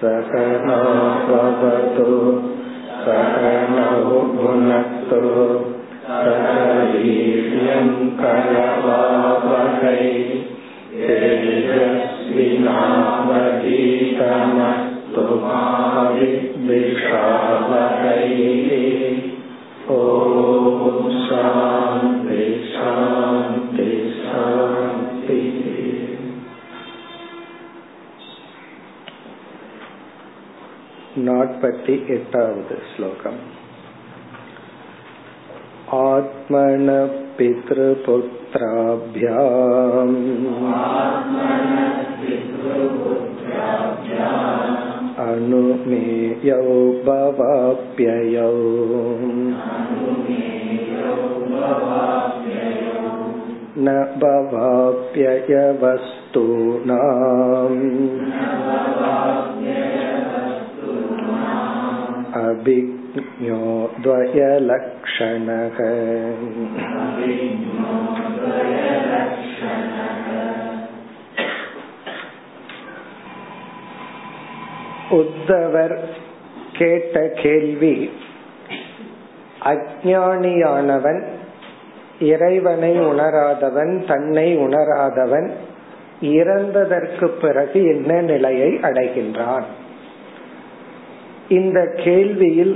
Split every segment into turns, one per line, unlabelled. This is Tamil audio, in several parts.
सकनावतु सकनौ भुनक्तु सकवीर्यं करवावहै तेजस्विनावधीतमस्तु मा विद्विषावहै ॐ शान्ति शान्ति शान्तिः नाट्पति एटावद् श्लोकम् आत्मन पितृपुत्राभ्याम् अनुमेयौ भवाप्ययौ न भवाप्ययवस्तूनाम् अभिज्ञो द्वयलक्षणः உத்தவர் கேட்ட கேள்வி அஜானியானவன் இறைவனை உணராதவன் தன்னை உணராதவன் இறந்ததற்கு பிறகு என்ன நிலையை அடைகின்றான் இந்த கேள்வியில்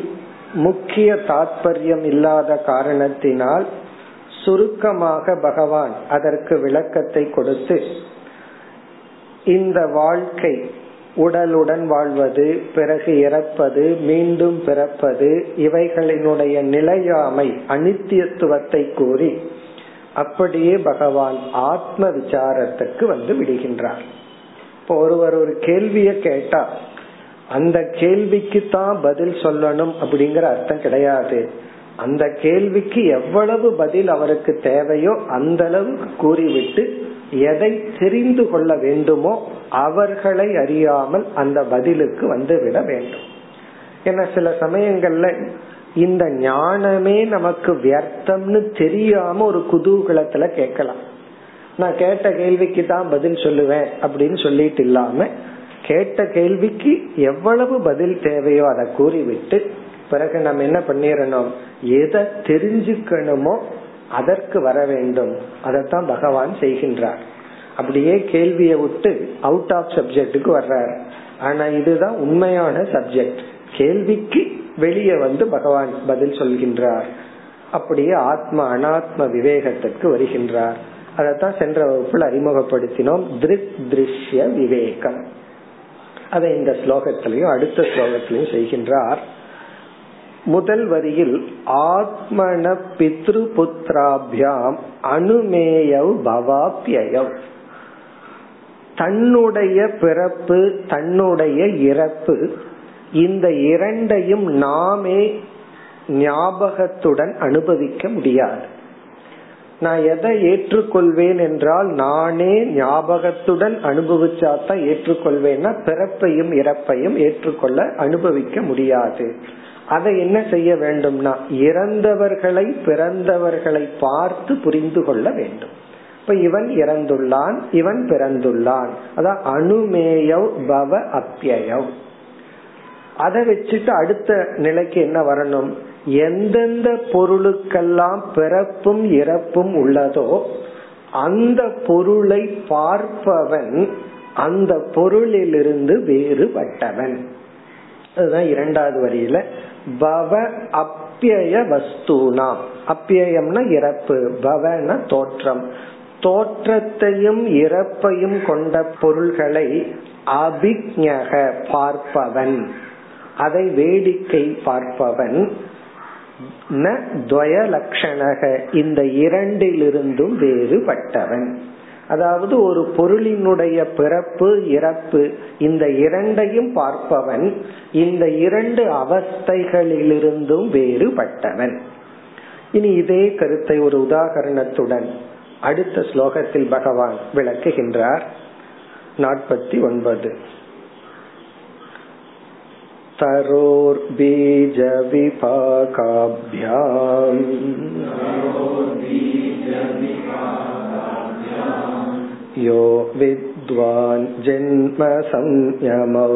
முக்கிய தாத்பரியம் இல்லாத காரணத்தினால் சுருக்கமாக பகவான் அதற்கு விளக்கத்தை கொடுத்து இந்த வாழ்க்கை உடலுடன் வாழ்வது பிறகு இறப்பது மீண்டும் பிறப்பது இவைகளினுடைய நிலையாமை அனித்தியத்துவத்தை கூறி அப்படியே பகவான் ஆத்ம விசாரத்துக்கு வந்து விடுகின்றார். இப்போ ஒருவர் ஒரு கேள்விய கேட்டா அந்த கேள்விக்கு தான் பதில் சொல்லணும் அப்படிங்கிற அர்த்தம் கிடையாது. அந்த கேள்விக்கு எவ்வளவு பதில் அவருக்கு தேவையோ அந்த அளவுக்கு கூறிவிட்டு எதை தெரிந்து கொள்ள வேண்டுமோ அவர்களை அறியாமல் அந்த பதிலுக்கு வந்து விட வேண்டும். ஏன்னா சில சமயங்கள்ல இந்த ஞானமே நமக்கு வியர்த்தம்னு தெரியாம ஒரு குதூகலத்துல கேட்கலாம். நான் கேட்ட கேள்விக்கு தான் பதில் சொல்லுவேன் அப்படின்னு சொல்லிட்டு இல்லாம கேட்ட கேள்விக்கு எவ்வளவு பதில் தேவையோ அதை கூறிவிட்டு பிறகு நம்ம என்ன பண்ணிடணும் எதை தெரிஞ்சுக்கணுமோ அதற்கு வர வேண்டும். அதைத்தான் பகவான் செய்கின்றார். அப்படியே கேள்வியை விட்டு அவுட் ஆஃப் சப்ஜெக்டுக்கு வர்றார். ஆனா இதுதான் உண்மையான சப்ஜெக்ட் கேள்விக்கு வெளியே வந்து பகவான் பதில் சொல்கின்றார். அப்படியே ஆத்ம அனாத்ம விவேகத்திற்கு வருகின்றார். அதைத்தான் சென்ற வகுப்பில் அறிமுகப்படுத்தினோம். திருக் திருஷ்ய விவேகம். அதை இந்த ஸ்லோகத்திலையும் அடுத்த ஸ்லோகத்திலையும் செய்கின்றார். முதல் வரியில் ஆத்மன பித்ரு புத்திராபியாம் அனுமேயவ் பவாப்பியவ் தன்னுடைய பிறப்பு தன்னுடைய இறப்பு இந்த இரண்டையும் நாமே ஞாபகத்துடன் அனுபவிக்க முடியாது. நான் எதை ஏற்றுக்கொள்வேன் என்றால் நானே ஞாபகத்துடன் அனுபவிச்சாதான் ஏற்றுக்கொள்வேன்னா பிறப்பையும் இறப்பையும் ஏற்றுக்கொள்ள அனுபவிக்க முடியாது. அதை என்ன செய்ய வேண்டும்னா இறந்தவர்களை பிறந்தவர்களை பார்த்து புரிந்து கொள்ள வேண்டும். இப்ப இவன் இறந்துள்ளான் இவன் பிறந்துள்ளான். அதான் அனுமேயவ் பவ அப்பியவ் அதை வச்சுட்டு அடுத்த நிலைக்கு என்ன வரணும்? எந்தெந்த பொருளுக்கெல்லாம் பிறப்பும் இறப்பும் உள்ளதோ அந்த பொருளை பார்ப்பவன் அந்த பொருளிலிருந்து வேறுபட்டவன். அதுதான் இரண்டாவது வரியில பவ அப்பிய வஸ்தூனாம். அப்பியம்னா இறப்பு பவன தோற்றம். தோற்றத்தையும் இறப்பையும் கொண்ட பொருள்களை அபிஜக பார்ப்பவன். அதை வேடிக்கை பார்ப்பவன். ந துவய லட்சணக இந்த இரண்டிலிருந்தும் வேறுபட்டவன். அதாவது ஒரு பொருளினுடைய பிறப்பு இறப்பு இந்த இரண்டையும் பார்ப்பவன் இந்த இரண்டு அவஸ்தைகளிலிருந்தும் வேறுபட்டவன். இனி இதே கருத்தை ஒரு உதாகரணத்துடன் அடுத்த ஸ்லோகத்தில் பகவான் விளக்குகின்றார். நாற்பத்தி ஒன்பது. तरोर्बीजविपाकाभ्याम्। यो विद् विद्वान् जन्म संयमौ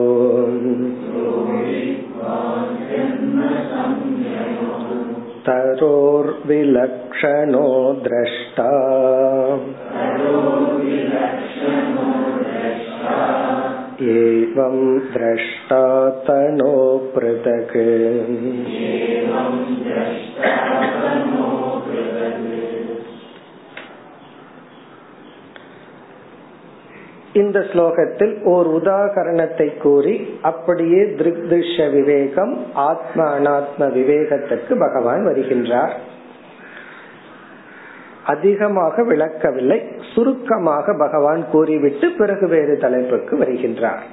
तरोर्विलक्षणो द्रष्टा। एवं द्रष्टा पृथक् இந்த ஸ்லோகத்தில் ஓர் உதாகரணத்தை கூறி அப்படியே திருஷ்ய விவேகம் ஆத்ம அனாத்ம விவேகத்திற்கு பகவான் வருகின்றார் அதிகமாக விளக்கவில்லை சுருக்கமாக பகவான் கூறிவிட்டு பிறகு வேறு தலைப்புக்கு வருகின்றார்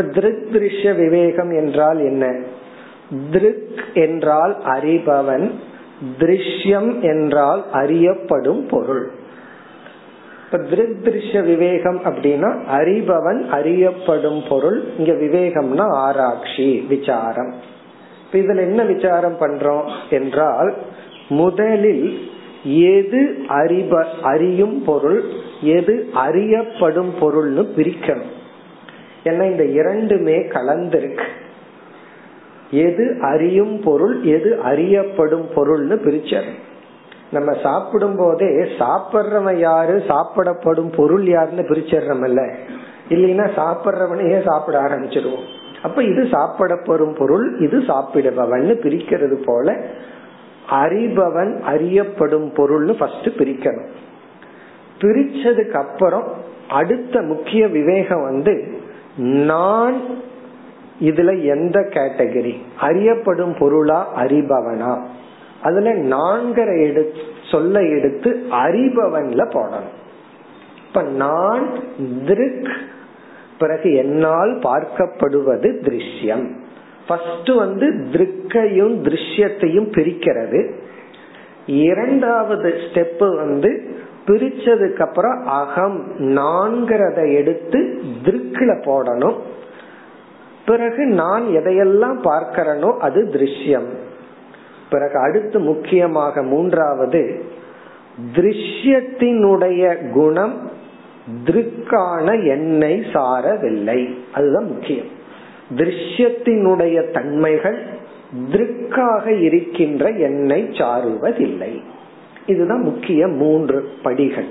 இப்ப திருக் திருஷ்ய விவேகம் என்றால் என்ன? திருக் என்றால் அறிபவன் திருஷ்யம் என்றால் அறியப்படும் பொருள். இப்ப திருக் திருஷ்ய விவேகம் அப்படின்னா அறிபவன் அறியப்படும் பொருள். இங்க விவேகம்னா ஆராய்ச்சி விசாரம். இப்ப இதுல என்ன விசாரம் பண்றோம் என்றால் முதலில் எது அறிப அறியும் பொருள் எது அறியப்படும் பொருள்னு பிரிக்கணும். ஏன்னா இந்த இரண்டுமே கலந்திருக்கு. எது அறியும் பொருள் எது அறியப்படும் பொருள்னு பிரிச்சணும் நம்ம சாப்பிடும் போதே சாப்பிட்றவன் யாரு சாப்பிடப்படும் பொருள் யாருன்னு பிரிச்சிடறோம்ல. இல்லைன்னா சாப்பிட்றவனையே சாப்பிட ஆரம்பிச்சிருவோம்? அப்ப இது சாப்பிடப்படும் பொருள் இது சாப்பிடுபவன் பிரிக்கிறது போல அறிபவன் அறியப்படும் பொருள்னு ஃபர்ஸ்ட் பிரிக்கணும். பிரிச்சதுக்கு அப்புறம் அடுத்த முக்கிய விவேகம் வந்து நான் இதுல எந்த கேட்டகரி? அறியப்படும் பொருளா அறிபவனா? அதுல நான்கிற எடு சொல்ல எடுத்து அறிபவன்ல போடணும். இப்ப நான் திருக் பிறகு என்னால் பார்க்கப்படுவது திருஷ்யம். ஃபர்ஸ்ட் வந்து திருக்கையும் திருஷ்யத்தையும் பிரிக்கிறது. இரண்டாவது ஸ்டெப் வந்து பிரிச்சதுக்கு அப்புறம் அகம் நான்கிறத எடுத்து திருக்குல போடணும். பிறகு நான் எதையெல்லாம் பார்க்கிறனோ அது திருஷ்யம். பிறகு அடுத்து முக்கியமாக மூன்றாவது திருஷ்யத்தினுடைய குணம் திருக்கான எண்ணெய் சாரவில்லை. அதுதான் முக்கியம். திருஷ்யத்தினுடைய தன்மைகள் திருக்காக இருக்கின்ற எண்ணெய் சாருவதில்லை. இதுதான் முக்கிய மூன்று படிகள்.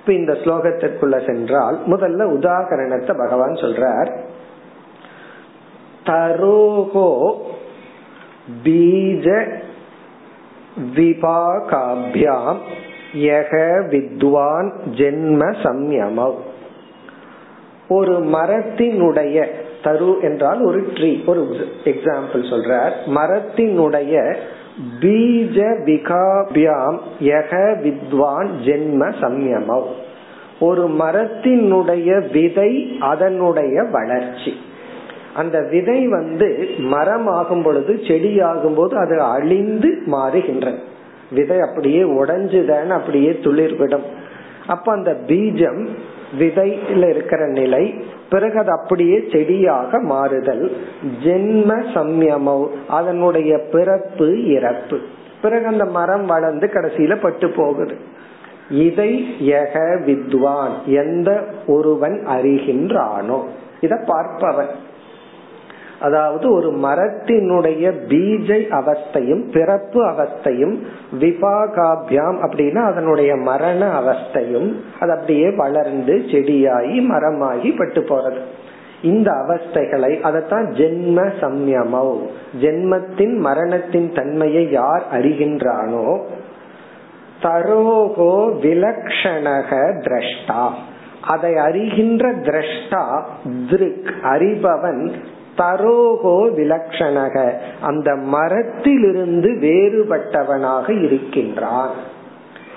இப்ப இந்த ஸ்லோகத்திற்குள்ள சென்றால் முதல்ல உதாகரணத்தை பகவான் சொல்றார். தரோகோ பீஜ விபாகாபியாம் யக வித்வான் ஜென்ம சம்யமவ் ஒரு மரத்தினுடைய தரு என்றால் ஒரு ட்ரீ ஒரு எக்ஸாம்பிள் சொல்றார். மரத்தினுடைய பீஜ விகாபியாம் யக வித்வான் ஜென்ம சம்யமௌ ஒரு மரத்தினுடைய விதை அதனுடைய வளர்ச்சி. அந்த விதை வந்து மரம் ஆகும் பொழுது செடி ஆகும் போது அது அழிந்து மாறுகின்றது. விதை அப்படியே உடஞ்சுதான் அப்படியே துளிர்விடும். அப்ப அந்த பீஜம் விதையில இருக்கிற நிலை பிறகு அது அப்படியே செடியாக மாறுதல். ஜென்ம சம்யமோ அதனுடைய பிறப்பு இறப்பு. பிறகு அந்த மரம் வளர்ந்து கடைசியில பட்டு போகுது. இதை யக வித்வான் எந்த ஒருவன் அறிகின்றானோ. இத பார்ப்பவன். அதாவது ஒரு மரத்தினுடைய பீஜை அவஸ்தையும் பிறப்பு அவஸ்தையும் விபாகாபியாம் அப்படின்னா அதனுடைய மரண அவஸ்தையும் அது அப்படியே வளர்ந்து செடியாகி மரமாகி பட்டு போறது. இந்த அவஸ்தைகளை அதத்தான் ஜென்ம சம்யமோ ஜென்மத்தின் மரணத்தின் தன்மையை யார் அறிகின்றானோ தரோகோ விலக்ஷணக திரஷ்டா. அதை அறிகின்ற திரஷ்டா திருக் அறிபவன் தரோகோ விலக்ஷணக. அந்த மரத்திலிருந்து வேறுபட்டவனாக இருக்கின்றான்.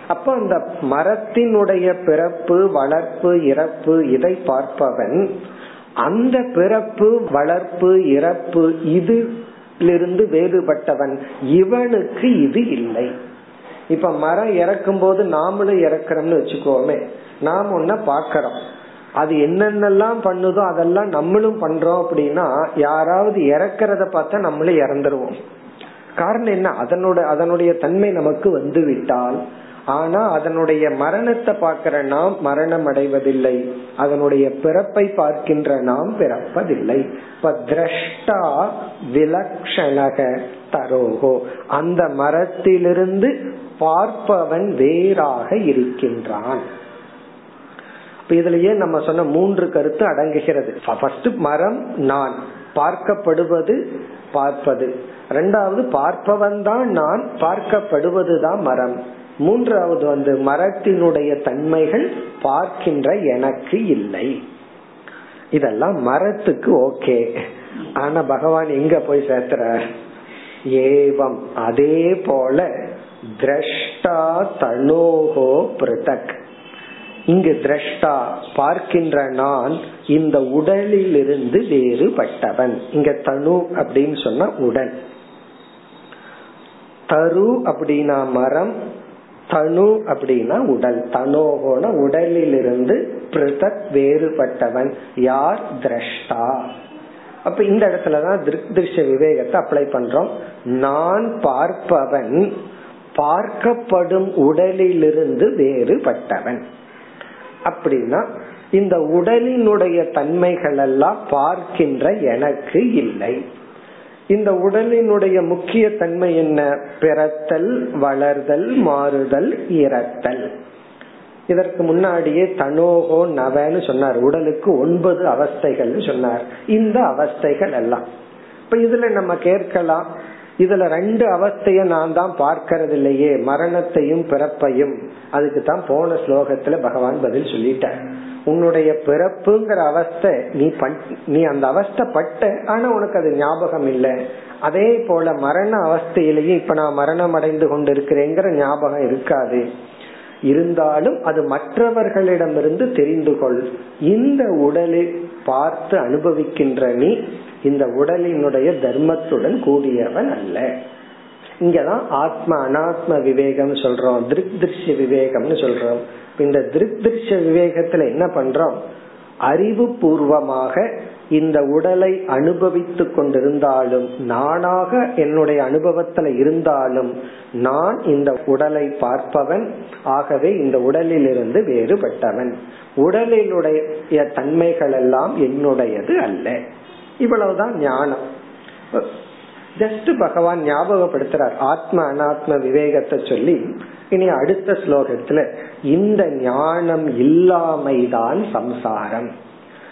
அப்ப அந்த மரத்தினுடைய பிறப்பு வளர்ப்பு இறப்பு இதை பார்ப்பவன் அந்த பிறப்பு வளர்ப்பு இறப்பு இதிலிருந்து வேறுபட்டவன். இவனுக்கு இது இல்லை. இப்ப மரம் இறக்கும் போது நாமளும் இறக்குறோம்னு வச்சுக்கோமே. நாம் ஒன்ன பாக்கிறோம் அது என்னென்னலாம் பண்ணுதோ அதெல்லாம் நம்மளும் பண்றோம் அப்படின்னா யாராவது இறக்கிறத பார்த்தா நம்மளே இறந்துருவோம். காரணம் என்ன? அதனோட அதனுடைய தன்மை நமக்கு வந்து விட்டால் ஆனா அதனுடைய மரணத்தை பார்க்கிற நாம் மரணம் அடைவதில்லை அதனுடைய பிறப்பை பார்க்கின்ற நாம் பிறப்பதில்லை. இப்ப திரஷ்டா விலக்ஷணக தரோகோ. அந்த மரத்திலிருந்து பார்ப்பவன் வேறாக இருக்கின்றான். இதுலயே நம்ம சொன்ன மூன்று கருத்து அடங்குகிறது. ஃபர்ஸ்ட் மரம் நான். பார்க்கப்படுவது பார்ப்பது. ரெண்டாவது பார்ப்பவன் தான் நான் பார்க்கப்படுவது தான் மரம். மூன்றாவது வந்து மரத்தினுடைய தன்மைகள் பார்க்கின்ற எனக்கு இல்லை. இதெல்லாம் மரத்துக்கு ஓகே. ஆனா பகவான் எங்க போய் சேர்த்துற? ஏவம். அதே போல திரஷ்டா தனோகோ பிரதக். இங்கு திரஷ்டா பார்க்கின்ற நான் இந்த உடலில் இருந்து வேறுபட்டவன். இங்க தனு அப்படின்னு சொன்ன உடல் தரு அப்படின்னா மரம் தனு அப்படின்னா உடல். தனோகோன உடலிலிருந்து இருந்து வேறுபட்டவன். யார்? திரஷ்டா. அப்ப இந்த இடத்துலதான் திருஷ்ய விவேகத்தை அப்ளை பண்றோம். நான் பார்ப்பவன் பார்க்கப்படும் உடலிலிருந்து வேறுபட்டவன். அப்படின்னா இந்த உடலினுடைய தன்மைகள் எல்லாம் பார்க்கின்ற எனக்கு இல்லை. இந்த உடலினுடைய முக்கிய தன்மை என்ன? பிறத்தல் வளர்தல் மாறுதல் இறத்தல். இதற்கு முன்னாடியே தனோகோ நவன்னு சொன்னார். உடலுக்கு ஒன்பது அவஸ்தைகள் சொன்னார். இந்த அவஸ்தைகள் எல்லாம். இப்ப இதுல நம்ம கேட்கலாம். இதுல ரெண்டு அவஸ்தைய நான் தான் பார்க்கறது இல்லையே மரணத்தையும் பிறப்பையும். அதுக்கு தான் போன ஸ்லோகத்துல பகவான் பதில் சொல்லிட்டார். உன்னுடைய பிறப்புங்கிற அவஸ்தை நீ நீ அந்த அவஸ்தை பட்ட ஆனா உனக்கு அது ஞாபகம் இல்லை. அதே போல மரண அவஸ்தையிலேயே இப்ப நான் மரணம் அடைந்து கொண்டிருக்கிறேங்கிற ஞாபகம் இருக்காது. இருந்தாலும் அது மற்றவர்களிடமிருந்து தெரிந்து கொள். இந்த உடலை பார்த்து அனுபவிக்கின்ற நீ இந்த உடலினுடைய தர்மத்துடன் கூடியவன் அல்ல. இங்கதான் ஆத்ம அனாத்ம விவேகம் சொல்றோம் திருக் திருஷ்ய விவேகம்னு சொல்றோம். இந்த திருக் திருஷ்ய விவேகத்துல என்ன பண்றோம்? அறிவு பூர்வமாக இந்த உடலை அனுபவித்து கொண்டிருந்தாலும் நானாக என்னுடைய அனுபவத்துல இருந்தாலும் நான் இந்த உடலை பார்ப்பவன் ஆகவே இந்த உடலிலிருந்து வேறுபட்டவன். உடலினுடைய தன்மைகள் எல்லாம் என்னுடையது அல்ல. இவ்வளவுதான் ஞானம். ஜஸ்ட் பகவான் ஞாபகப்படுத்துறார். ஆத்ம அனாத்ம விவேகத்தை சொல்லி இனி அடுத்த ஸ்லோகத்துல இந்த ஞானம் இல்லாமைதான் சம்சாரம்.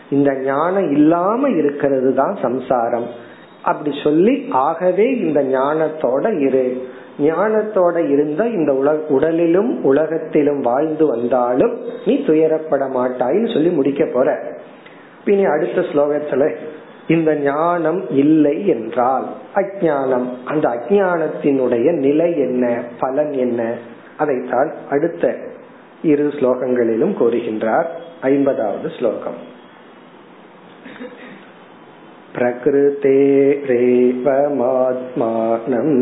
இந்த ஞானம் இல்லாம இருக்கிறது தான் சம்சாரம். அப்படி சொல்லி ஆகவே இந்த ஞானத்தோட இரு. ஞானத்தோட இருந்தா இந்த உலக உடலிலும் உலகத்திலும் வாழ்ந்து வந்தாலும் நீ துயரப்பட மாட்டாயின்னு சொல்லி முடிக்க போற. இனி அடுத்த ஸ்லோகத்துல இந்த ஞானம் இல்லை என்றால் அஜானம் அந்த அஜானத்தினுடைய நிலை என்ன பலன் என்ன அதைத்தான் அடுத்த இரு ஸ்லோகங்களிலும் கூறுகின்றார் ஐம்பதாவது ஸ்லோகம் प्रकृतेरेवमात्मानम्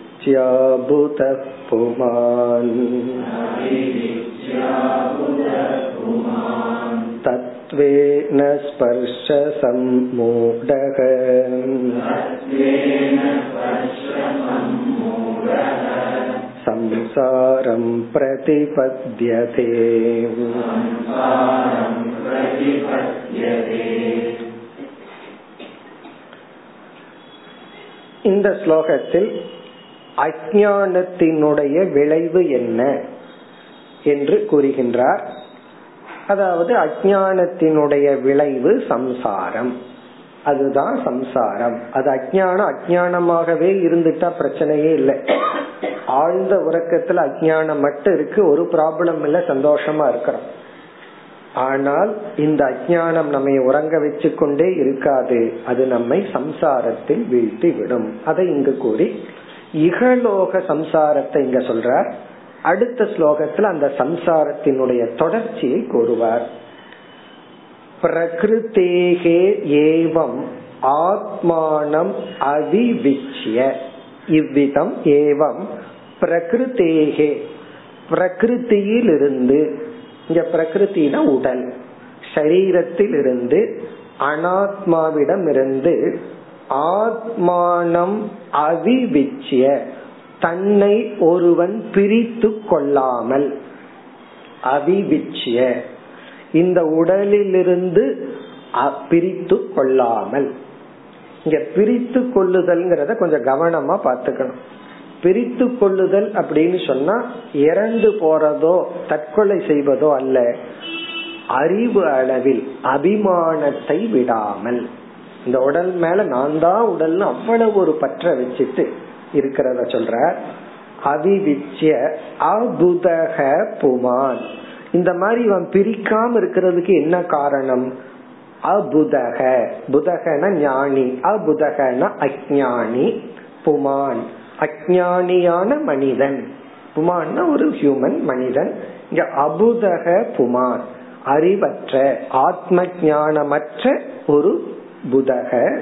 अविविच्याभूतः पुमान् तत्त्वेन स्पर्शसम्मूढः संसारं प्रतिपद्यते இந்த ஸ்லோகத்தில் அஜானத்தினுடைய விளைவு என்ன என்று கூறுகின்றார். அதாவது அஜானத்தினுடைய விளைவு சம்சாரம். அதுதான் சம்சாரம். அது அஜானம் அஜானமாகவே இருந்துட்டா பிரச்சனையே இல்லை. ஆழ்ந்த உறக்கத்துல அஜானம் மட்டும் இருக்கு ஒரு ப்ராப்ளம் இல்ல சந்தோஷமா இருக்கிறோம். ஆனால் இந்த அஜானம் நம்மை உறங்க வச்சு கொண்டே இருக்காது. அது நம்மை சம்சாரத்தில் வீழ்த்தி விடும். அதை இங்கு கூறி இகலோக சம்சாரத்தை இங்க சொல்றார். அடுத்த ஸ்லோகத்துல அந்த சம்சாரத்தினுடைய தொடர்ச்சியை கூறுவார். பிரகிருத்தேகே ஏவம் ஆத்மானம் அவிவிச்சிய. இவ்விதம் ஏவம் பிரகிருத்தேகே. பிரகிருத்தியிலிருந்து இங்க பிரகிருத்தினா உடல். சரீரத்தில் இருந்து அனாத்மாவிடம் இருந்து ஆத்மானம் அவிவிச்சிய. தன்னை ஒருவன் பிரித்து கொள்ளாமல் அவிவிச்சிய இந்த உடலிலிருந்து பிரித்து கொள்ளாமல். இங்க பிரித்து கொள்ளுதல்ங்கிறத கொஞ்சம் கவனமா பாத்துக்கணும் பிரித்து கொள்ளுதல் அப்படின்னு சொன்னா இறந்து போறதோ தற்கொலை செய்வதோ அல்ல. அறிவு அளவில் அபிமானத்தை விடாமல். இந்த உடல் மேல நான் தான் உடல்னு அவ்வளவு ஒரு பற்ற வச்சுட்டு இருக்கிறத சொல்ற. அவிவிச்சிய அபுதக புமான். இந்த மாதிரி இவன் பிரிக்காம இருக்கிறதுக்கு என்ன காரணம்? அபுதக புதகன ஞானி. அபுதகன அஜானி புமான். அஜானியான மனிதன். புமான்னா ஒரு ஹியூமன் மனிதன். இங்க அபுதக புமான். அறிவற்ற ஆத்ம ஞானமற்ற ஒரு புதக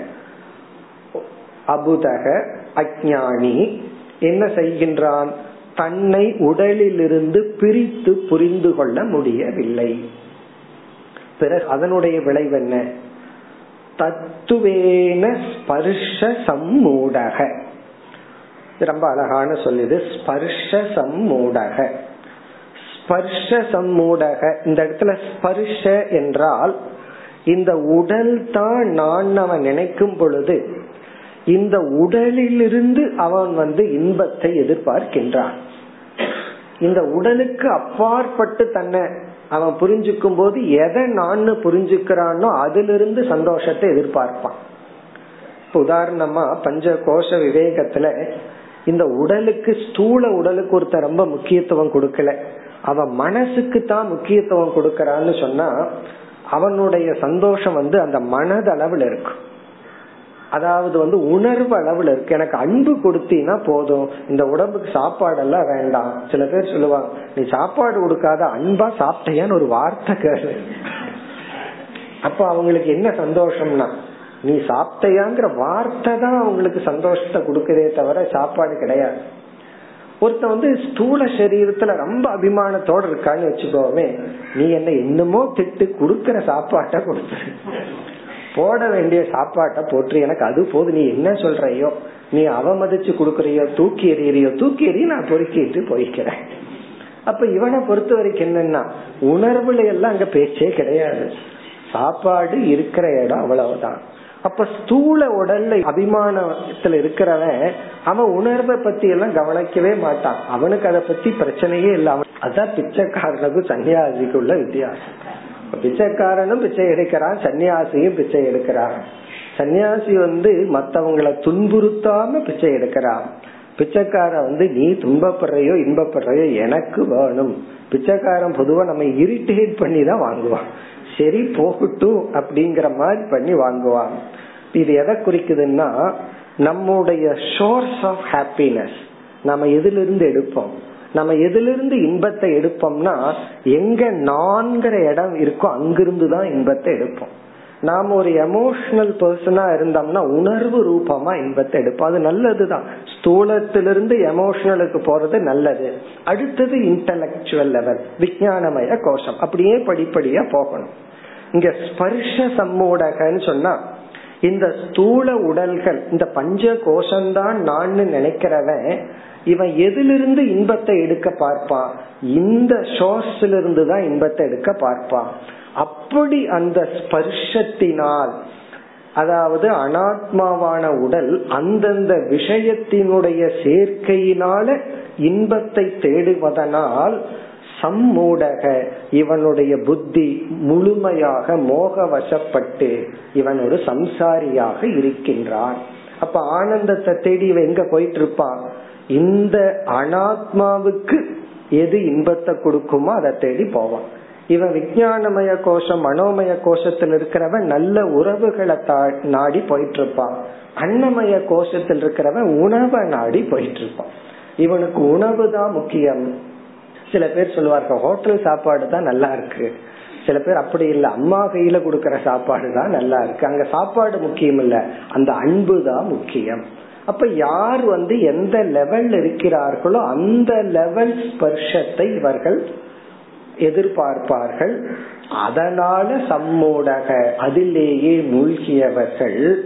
அபுதக அஜானி என்ன செய்கின்றான்? தன்னை உடலிலிருந்து பிரித்து புரிந்து கொள்ள முடியவில்லை. பிறகு அதனுடைய விளைவு என்ன? தத்துவேன ஸ்பர்ஷ சம்மூடக. ரொம்ப அழகான சொல்லுது ஸ்பர்ஷ சம்மூடக. ஸ்பர்ஷ சம்மூடக. இந்த இடத்துல ஸ்பர்ஷ என்றால் இந்த உடல் தான் நான் அவன் நினைக்கும் பொழுது இந்த உடலிலிருந்து அவன் வந்து இன்பத்தை எதிர்பார்க்கின்றான். இந்த உடலுக்கு அப்பாற்பட்டு தன்னை அவன் புரிஞ்சுக்கும் போது எதை நான் புரிஞ்சுக்கிறானோ அதிலிருந்து சந்தோஷத்தை எதிர்பார்ப்பான். உதாரணமா பஞ்ச கோஷ விவேகத்துல இந்த உடலுக்கு ஸ்தூல உடலுக்கு ஒருத்தர் ரொம்ப முக்கியத்துவம் கொடுக்கல. அவன் மனசுக்கு தான் முக்கியத்துவம் கொடுக்கறான்னு சொன்னா அவனுடைய சந்தோஷம் வந்து அந்த மனதளவில் இருக்கும். அதாவது வந்து உணர்வு அளவுல இருக்கு. எனக்கு அன்பு கொடுத்தீங்கன்னா போதும். இந்த உடம்புக்கு சாப்பாடெல்லாம் வேண்டாம். சில பேர் சொல்லுவாங்க நீ சாப்பாடு கொடுக்காத அன்பா சாப்பிட்டையான்னு ஒரு வார்த்தை கேளு. அப்ப அவங்களுக்கு என்ன சந்தோஷம்னா நீ சாப்பிட்டையாங்கிற வார்த்தை தான் அவங்களுக்கு சந்தோஷத்தை கொடுக்கதே தவிர சாப்பாடு கிடையாது. ஒருத்த வந்து ஸ்தூல சரீரத்துல ரொம்ப அபிமானத்தோட இருக்கான்னு வச்சுக்கோமே நீ என்ன என்னமோ திட்டு குடுக்கற சாப்பாட்ட கொடுத்துரு. போட வேண்டிய சாப்பாட்டை போட்டு எனக்கு அது போது. நீ என்ன சொல்றையோ? நீ அவமதிச்சு கொடுக்கறியோ தூக்கி எறியறியோ தூக்கி எறிய நான் பொறுக்கிட்டு போய்க்கிறேன். அப்ப இவனை பொறுத்த வரைக்கும் என்னன்னா உணர்வுல எல்லாம் அங்க பேச்சே கிடையாது. சாப்பாடு இருக்கிற இடம் அவ்வளவுதான். அப்ப ஸ்தூல உடல்ல அபிமானத்துல இருக்கிறவன் அவன் உணர்வை பத்தி எல்லாம் கவனிக்கவே மாட்டான். அவனுக்கு அதை பத்தி பிரச்சனையே இல்லாம அதான் பிச்சைக்காரனுக்கும் சன்னியாசிக்குள்ள வித்தியாசம். பிச்சைக்காரனும் பிச்சை எடுக்கிறான் சன்னியாசியும் பிச்சை எடுக்கிறான். சன்னியாசி வந்து மத்தவங்களை துன்புறுத்தாம பிச்சை எடுக்கிறான். பிச்சைக்கார வந்து நீ துன்பப்படுறையோ இன்பப்படுறையோ எனக்கு வேணும். பிச்சைக்காரன் பொதுவா நம்ம இரிட்டேட் பண்ணி தான் வாங்குவான். சரி போகட்டும் அப்படிங்கிற மாதிரி பண்ணி வாங்குவான். இது எதை குறிக்குதுன்னா நம்முடைய சோர்ஸ் ஆஃப் ஹாப்பினஸ் நம்ம எதுல இருந்து எடுப்போம்? நம்ம எதிலிருந்து இன்பத்தை எடுப்போம்னா எங்க நான்கிற இடம் இருக்கோ அங்கிருந்து தான் இன்பத்தை எடுப்போம். நாம ஒரு எமோஷனல் பர்சனா இருந்தோம்னா உணர்வு ரூபமா இன்பத்தை எடுப்போம். அது நல்லதுதான். ஸ்தூலத்திலிருந்து எமோஷனலுக்கு போறது நல்லது. அடுத்தது இன்டலக்சுவல் லெவல் விஞ்ஞானமய கோஷம். அப்படியே படிப்படியா போகணும். இங்க ஸ்பர்ஷ சம்மூடகன்னு சொன்னா இந்த ஸ்தூல உடல்கள் இந்த பஞ்ச கோஷம்தான் நான் நினைக்கிறவன் இவன் எதிலிருந்து இன்பத்தை எடுக்க பார்ப்பான் இந்த சோர்ஸ்ல இருந்து தான் இன்பத்தை எடுக்க பார்ப்பான் அப்படி அந்த ஸ்பர்ஷத்தினால் அதாவது அனாத்மாவான உடல் அந்தந்த விஷயத்தினுடைய சேர்க்கையினால இன்பத்தை தேடுவதனால் சம்மூடக இவனுடைய புத்தி முழுமையாக மோக வசப்பட்டு இவன் ஒரு சம்சாரியாக இருக்கின்றான். அப்ப ஆனந்தத்தை தேடி இவன் எங்க போயிட்டு இருப்பான் இந்த அனாத்மாவுக்கு எது இன்பத்தை கொடுக்குமோ அதை தேடி போவான். இவன் விஜயானமய கோஷம் மனோமய கோஷத்தில் இருக்கிறவன் நல்ல உறவுகளை நாடி போயிட்டு இருப்பான் அன்னமய கோஷத்தில் இருக்கிறவன் உணவை நாடி போயிட்டு இருப்பான் இவனுக்கு உணவு தான் முக்கியம். சில பேர் சொல்லுவார்கள் ஹோட்டல் சாப்பாடு தான் நல்லா இருக்கு. சில பேர் அப்படி இல்ல அம்மா கையில கொடுக்கற சாப்பாடு தான் நல்லா இருக்கு. அங்க சாப்பாடு முக்கியம் இல்ல அந்த அன்பு தான் முக்கியம். அப்ப யார் வந்து எந்த லெவல் இருக்கிறார்களோ அந்த லெவல் ஸ்பர்ஷத்தை இவர்கள் எதிர்பார்ப்பார்கள். அதனால சம்மூடக அதிலேயே மூழ்கியவர்கள்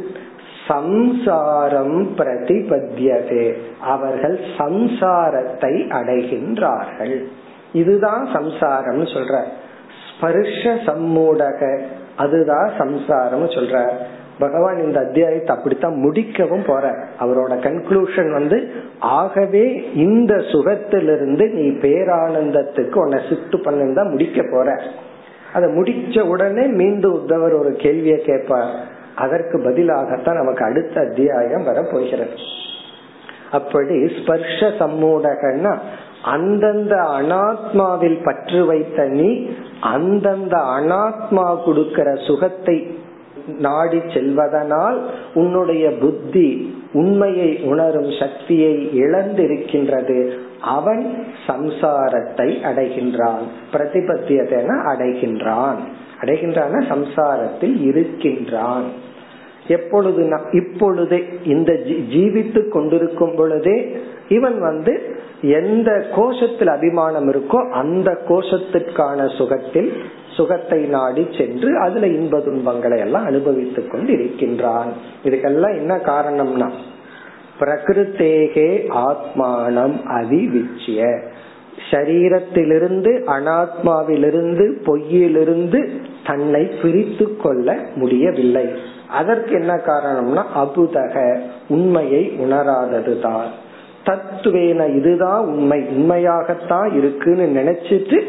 சம்சாரம் பிரதிபத்தியதே. அவர்கள் சம்சாரத்தை அடைகின்றார்கள். இதுதான் சம்சாரம் சொல்ற. ஸ்பர்ஷ சம்மூடக அதுதான் சம்சாரம் சொல்ற. பகவான் இந்த அத்தியாயத்தை அப்படித்தான் முடிக்கவும் போற அவரோட கன்க்ளூஷன் வந்து ஆகவே இந்த சுகத்திலிருந்து நீ பேரானந்தத்துக்கு உன்னை சித்து பண்ணு முடிக்க போற. அதை முடிச்ச உடனே மீண்டும் உத்தவர் ஒரு கேள்வியை கேட்பார். அதற்கு பதிலாகத்தான் நமக்கு அடுத்த அத்தியாயம் வர போகிறது. அப்படி ஸ்பர்ஷ சம்மூடகன்னா அந்தந்த அனாத்மாவில் பற்று வைத்த நீ அந்தந்த அனாத்மா கொடுக்கிற சுகத்தை நாடி செல்வதனால் உன்னுடைய புத்தி உண்மையை உணரும் சக்தியை இழந்திருக்கின்றது. அவன் சம்சாரத்தை அடைகின்றான். பிரதிபத்தியதென அடைகின்றான். அடைகின்றான சம்சாரத்தில் இருக்கின்றான். எப்பொழுது இப்பொழுதே இந்த ஜீவித்து கொண்டிருக்கும் பொழுதே இவன் வந்து எந்த கோஷத்தில் அபிமானம் இருக்கோ அந்த கோஷத்திற்கான சுகத்தில் சுகத்தை நாடி சென்று அதுல இன்ப துன்பங்களை எல்லாம் அனுபவித்துக் கொண்டு இருக்கின்றான் இதுக்கெல்லாம் என்ன காரணம்னா பிரகிருத்தேகே ஆத்மானம் அதிவிச்சிய. சரீரத்திலிருந்து அனாத்மாவிலிருந்து பொய்யிலிருந்து தன்னை பிரித்து கொள்ள முடியவில்லை. அதற்கு என்ன காரணம்னா அபுதக உண்மையை உணராததுதான். தத்துவேன இதுதான் உண்மை. உண்மையாகத்தான் இருக்குன்னு நினைச்சிட்டு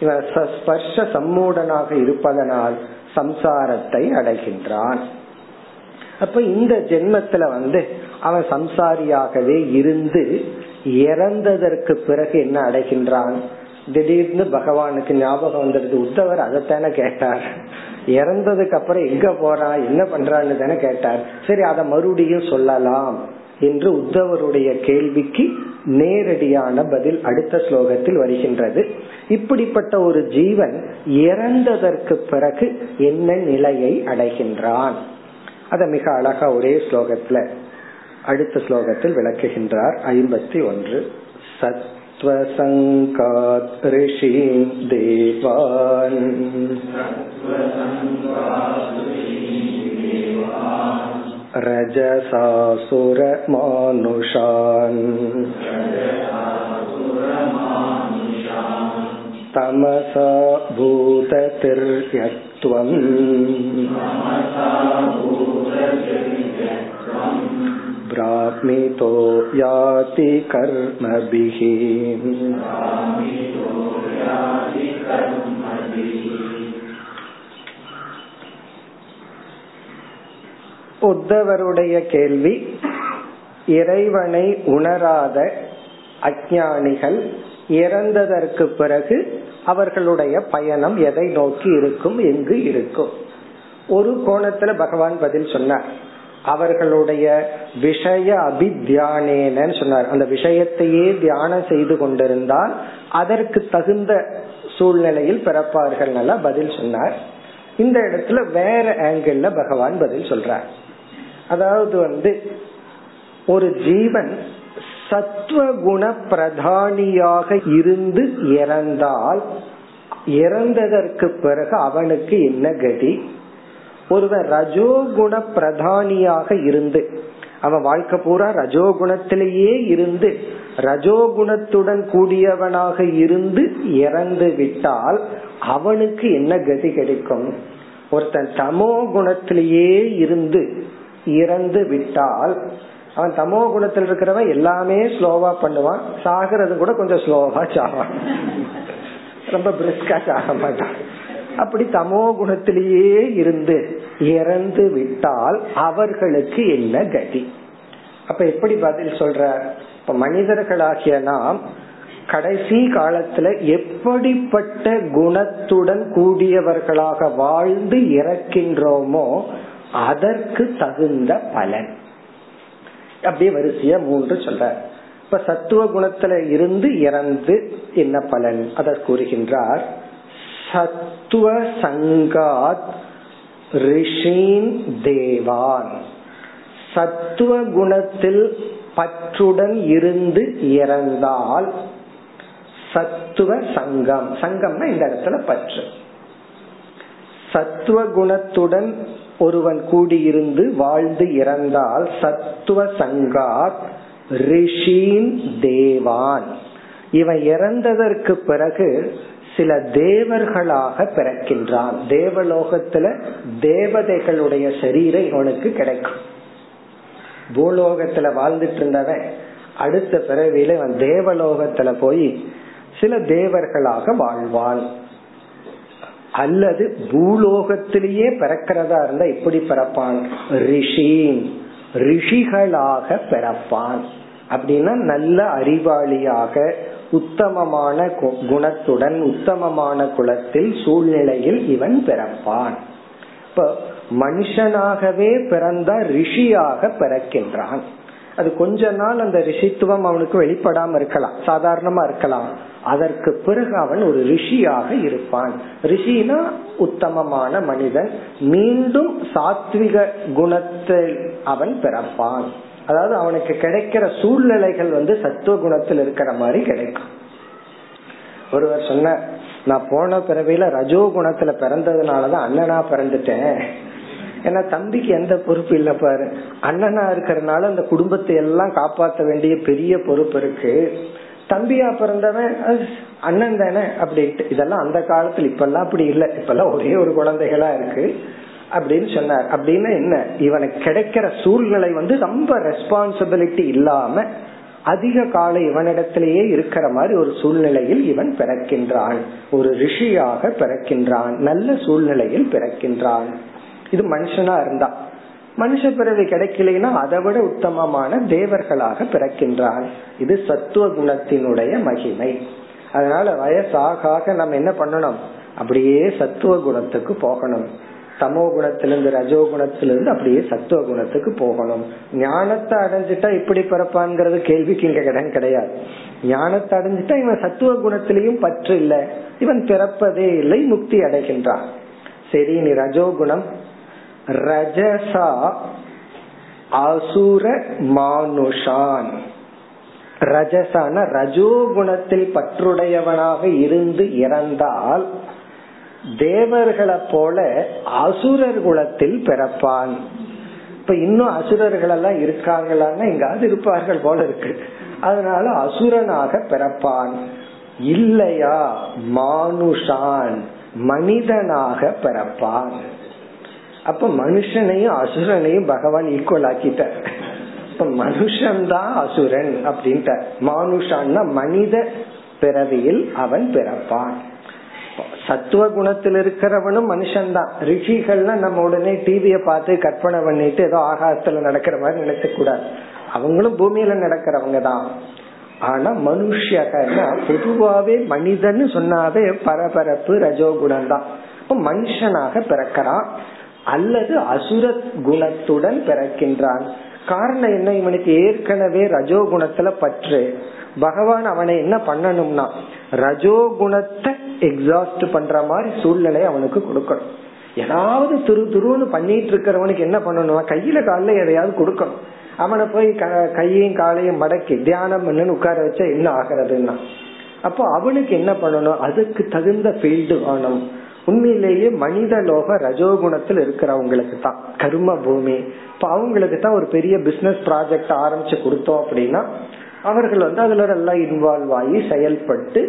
இவன் ஸ்பர்ஷ சம்மூடனாக இருப்பதனால் சம்சாரத்தை அடைகின்றான். அப்ப இந்த ஜென்மத்துல வந்து அவன் சம்சாரியாகவே இருந்து இறந்ததற்கு பிறகு என்ன அடைகின்றான்? திடீர்னு பகவானுக்கு ஞாபகம் வந்துடுது உத்தவர் அதைத்தானே கேட்டார். இறந்ததுக்கு அப்புறம் எங்க போறான் என்ன பண்றான்னு தானே கேட்டார். சரி அதை மறுபடியும் சொல்லலாம். என்று உத்தவருடைய கேள்விக்கு நேரடியான பதில் அடுத்த ஸ்லோகத்தில் வருகின்றது. இப்படிப்பட்ட ஒரு ஜீவன் இறந்ததற்கு பிறகு என்ன நிலையை அடைகின்றான்? அத மிக அழகா ஒரே ஸ்லோகத்துல அடுத்த ஸ்லோகத்தில் விளக்குகின்றார். ஐம்பத்தி ஒன்று. சத்வசங்காத் ரிஷீம் தேவான். रजसासुरमानुषान् तमसा भूततिर्यक्त्वम् ब्राह्मितो याति कर्मभिः உத்தவருடைய கேள்வி இறைவனை உணராத அஜானிகள் இறந்ததற்கு பிறகு அவர்களுடைய பயணம் எதை நோக்கி இருக்கும் எங்கு இருக்கும்? ஒரு கோணத்துல பகவான் பதில் சொன்னார். அவர்களுடைய விஷய அபித்தியானேன்னு சொன்னார். அந்த விஷயத்தையே தியானம் செய்து கொண்டிருந்தால் அதற்கு தகுந்த சூழ்நிலையில் பிறப்பார்கள் பதில் சொன்னார். இந்த இடத்துல வேற ஆங்கிள் பகவான் பதில் சொல்றார். அதாவது வந்து ஒரு ஜீவன் சத்துவகுண பிரதானியாக இருந்து இறந்தால் இறந்ததற்கு பிறகு அவனுக்கு என்ன கதி? ஒருவன் ரஜோகுண பிரதானியாக இருந்து அவன் வாழ்க்கை பூரா ரஜோகுணத்திலேயே இருந்து ரஜோகுணத்துடன் கூடியவனாக இருந்து இறந்து விட்டால் அவனுக்கு என்ன கதி கிடைக்கும்? ஒருத்தன் தமோ குணத்திலேயே இருந்து இறந்து விட்டால் அவன் தமோ குணத்தில் இருக்கிறவன் எல்லாமே ஸ்லோவா பண்ணுவான். சாகிறது கூட கொஞ்சம் ஸ்லோவா சாவான். ரொம்ப பிரிஸ்கா சாக மாட்டான். அப்படி தமோ குணத்திலேயே இருந்து இறந்து விட்டால் அவர்களுக்கு என்ன கதி? அப்ப எப்படி பதில் சொல்ற? இப்ப மனிதர்களாகிய நாம் கடைசி காலத்துல எப்படிப்பட்ட குணத்துடன் கூடியவர்களாக வாழ்ந்து இறக்கின்றோமோ அதற்கு தகுந்த பலன். அப்படியே வரிசையா மூன்று சொல்ற. இப்ப சத்துவ குணத்துல இருந்து இறந்து என்ன பலன்? அதை கூறுகின்றார். சத்துவ சங்காத் ரிஷீன் தேவான். சத்துவ குணத்தில் பற்றுடன் இருந்து இறந்தால் சத்துவ சங்கம். சங்கம்னா இந்த இடத்துல பற்று. சத்துவ குணத்துடன் ஒருவன் கூடியிருந்து வாழ்ந்து இறந்தால் சத்துவ சங்காத் ரிஷீன் தேவான். இவன் இறந்ததற்கு பிறகு சில தேவர்களாக பிறக்கின்றான். தேவலோகத்துல தேவதைகளுடைய சரீரம் இவனுக்கு கிடைக்கும். பூலோகத்துல வாழ்ந்துட்டு இருந்தவன் அடுத்த பிறவியில இவன் தேவலோகத்துல போய் சில தேவர்களாக வாழ்வான். அல்லது பூலோகத்திலேயே பிறக்கிறதா இருந்தா எப்படி பிறப்பான்? ரிஷின். ரிஷிகளாக பிறப்பான். அப்படின்னா நல்ல அறிவாளியாக உத்தமமான குணத்துடன் உத்தமமான குலத்தில் சூழ்நிலையில் இவன் பிறப்பான். இப்ப மனுஷனாகவே பிறந்த ரிஷியாக பிறக்கின்றான். அது கொஞ்ச நாள் அந்த ரிஷித்துவம் அவனுக்கு வெளிப்படாம இருக்கலாம். சாதாரணமா இருக்கலாம். அதற்கு பிறகு அவன் ஒரு ரிஷியாக இருப்பான். ரிஷினா உத்தமமான மனிதன். மீண்டும் சாத்விக குணத்தில் அவன் பிறப்பான். அதாவது அவனுக்கு கிடைக்கிற சூழ்நிலைகள் வந்து சத்துவ குணத்தில் இருக்கிற மாதிரி கிடைக்கும். ஒருவர் சொன்ன நான் போன பிறவியில ரஜோ குணத்துல பிறந்ததுனாலதான் அண்ணனா பிறந்துட்டேன். ஏன்னா தம்பிக்கு எந்த பொறுப்பு இல்ல பாரு. அண்ணனா இருக்கிறதுனால அந்த குடும்பத்தை எல்லாம் காப்பாற்ற வேண்டிய பெரிய பொறுப்பு இருக்கு. தம்பியா பிறந்தவன் அண்ணன் தானே அப்படின்ட்டு. இதெல்லாம் அந்த காலத்துல இப்பெல்லாம் அப்படி இல்லை. இப்பெல்லாம் ஒரே ஒரு குழந்தைகளா இருக்கு அப்படின்னு சொன்னார். அப்படின்னு என்ன? இவனுக்கு கிடைக்கிற சூழ்நிலை வந்து ரொம்ப ரெஸ்பான்சிபிலிட்டி இல்லாம அதிக காலம் இவனிடத்திலேயே இருக்கிற மாதிரி ஒரு சூழ்நிலையில் இவன் பிறக்கின்றான் ஒரு ரிஷியாக பிறக்கின்றான். நல்ல சூழ்நிலையில் பிறக்கின்றான் இது மனுஷனா இருந்தான் மனுஷ பிறவி கிடைக்கலைன்னா அதை விட உத்தமமான தேவர்களாக பிறக்கின்றான் இது சத்துவ குணத்தினுடைய மகிமை. அதனால வயசாக நம்ம என்ன பண்ணணும்? அப்படியே சத்துவ குணத்துக்கு போகணும். தமோ குணத்திலிருந்து ரஜோ குணத்திலிருந்து அப்படியே சத்துவ குணத்துக்கு போகணும். ஞானத்தை அடைஞ்சிட்டா இப்படி பிறப்பான்ங்கிறது கேள்விக்கு இங்க கடன் கிடையாது. ஞானத்தை அடைஞ்சிட்டா இவன் சத்துவ குணத்திலையும் பற்று இல்லை. இவன் பிறப்பதே இல்லை முக்தி அடைகின்றான். சரி நீ ரஜோகுணம் ரஜசா அசுர மானுஷான். ரஜசான ரஜோகுணத்தில் பற்றுடையவனாக இருந்து இறந்தால் தேவர்களை போல அசுரர் குலத்தில் பிறப்பான். இப்ப இன்னும் அசுரர்கள் எல்லாம் இருக்காங்களான்னா எங்காவது இருப்பார்கள் போல இருக்கு. அதனால அசுரனாக பிறப்பான். இல்லையா மானுஷான் மனிதனாக பிறப்பான். அப்ப மனுஷனையும் அசுரனையும் பகவான் ஈக்குவல் ஆக்கிட்டார் இப்ப மனுஷன் தான் அசுரன் அப்படின்ட்டு. மானுஷான்னா மனித பிறவியில் அவன் பிறப்பான். சத்துவ குணத்தில் இருக்கிறவனும் மனுஷன்தான். ரிஷிகள்னா நம்ம உடனே டிவிய பார்த்து கற்பனை பண்ணிட்டு ஏதோ ஆகாசத்துல நடக்கிற மாதிரி நினைக்க கூடாது. அவங்களும் பூமியில நடக்கிறவங்க தான். ஆனா மனுஷகன்னா பொதுவாவே மனிதன்னு சொன்னாவே பரபரப்பு ரஜோகுணம் தான் மனுஷனாக பிறக்கிறான். அல்லது அசுர குணத்துடன் பிறக்கின்றான். காரணம் என்ன? இவனுக்கு ஏற்கனவே ரஜோகுணத்துல பற்று. பகவான் அவனை என்ன பண்ணணும்னா ரஜோகுணத்தை எக்ஸாஸ்ட் பண்ற மாதிரி சூழ்நிலை அவனுக்கு கொடுக்கணும். ஏதாவது துரு துருன்னு பண்ணிட்டு இருக்கிறவனுக்கு என்ன பண்ணணும் கையில காலில எதையாவது கொடுக்கணும். அவனை போய் கையையும் காலையும் மடக்கி தியானம் பண்ணுன்னு உட்கார வச்சா என்ன ஆகிறதுன்னா அப்போ அவனுக்கு என்ன பண்ணணும்? அதுக்கு தகுந்த ஃபீல்டு வேணும். உண்மையிலேயே மனித லோக ரஜோகுணத்தில் இருக்கிறவங்களுக்கு தான் கர்ம பூமி. இப்ப அவங்களுக்கு தான் ஒரு பெரிய பிசினஸ் ப்ராஜெக்ட் ஆரம்பிச்சு கொடுத்தோம் அப்படின்னா அவர்கள் வந்து அதுல எல்லாம் இன்வால்வ் ஆகி செயல்பட்டு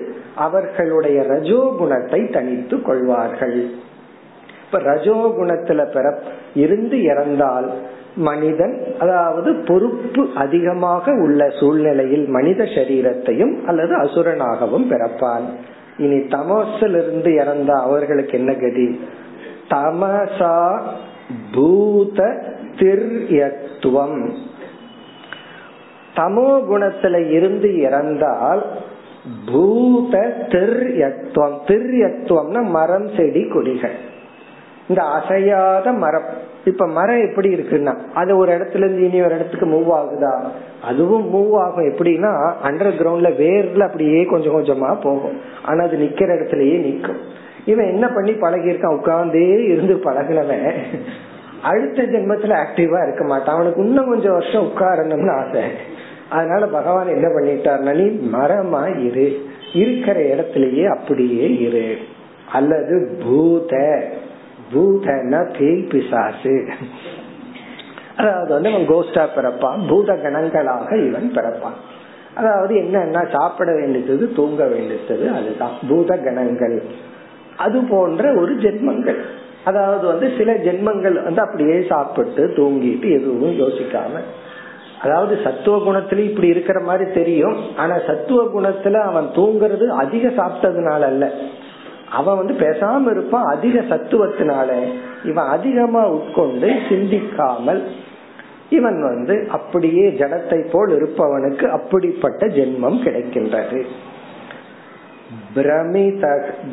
அவர்களுடைய ரஜோகுணத்தை தனித்து கொள்வார்கள். இப்ப ரஜோகுணத்துல பிற இருந்து இறந்தால் மனிதன் அதாவது பொறுப்பு அதிகமாக உள்ள சூழ்நிலையில் மனித சரீரத்தையும் அல்லது அசுரனாகவும் பிறப்பான். இனி தமசிலிருந்து இறந்த அவர்களுக்கு என்ன கதி? தமசா பூத திரியத்துவம். தமோ குணத்துல இருந்து இறந்தால் பூத திரியத்துவம். திரியத்துவம்னா மரம் செடி கொடிகள். இந்த அசையாத மரம். இப்ப மரம் எப்படி இருக்குன்னா அது ஒரு இடத்துல இருந்து இனி ஒரு இடத்துக்கு மூவ் ஆகுதா? அதுவும் மூவ் ஆகும். எப்படின்னா அண்டர் கிரவுண்ட்ல வேர்ல அப்படியே கொஞ்சம் கொஞ்சமா போகும். ஆனா அது நிக்கிற இடத்துலயே நிக்கும். இவன் என்ன பண்ணி பழகிருக்கான் உட்கார்ந்தே இருந்து பழகினவன். அடுத்த ஜென்மத்துல ஆக்டிவா இருக்க மாட்டான். அவனுக்கு இன்னும் கொஞ்சம் வருஷம் உட்காரணும்னு ஆசை. அதனால பகவான் என்ன பண்ணிட்டார்னா நீ மரமா இரு. இருக்கிற இடத்திலேயே அப்படியே இரு. அல்லது பூத. பூதன பேய் பிசாசு. அதாவது வந்து அவன் கோஸ்டா பிறப்பான். பூத கணங்களாக இவன் பிறப்பான். அதாவது என்னன்னா சாப்பிட வேண்டியது தூங்க வேண்டியது அதுதான். பூத கணங்கள். அது போன்ற ஒரு ஜென்மங்கள். அதாவது வந்து சில ஜென்மங்கள் வந்து அப்படியே சாப்பிட்டு தூங்கிட்டு எதுவும் யோசிக்காம. அதாவது சத்துவ குணத்துல இப்படி இருக்கிற மாதிரி தெரியும். ஆனா சத்துவ குணத்துல அவன் தூங்குறது அதிக சாப்பிட்டதுனால அல்ல. அவன் வந்து பேசாம இருப்பான் அதிக சத்துவத்தினால. இவன் அதிகமா உட்கொண்டு சிந்திக்காமல் இவன் வந்து அப்படியே ஜடத்தை போல் இருப்பவனுக்கு அப்படிப்பட்ட ஜென்மம் கிடைக்கின்றது.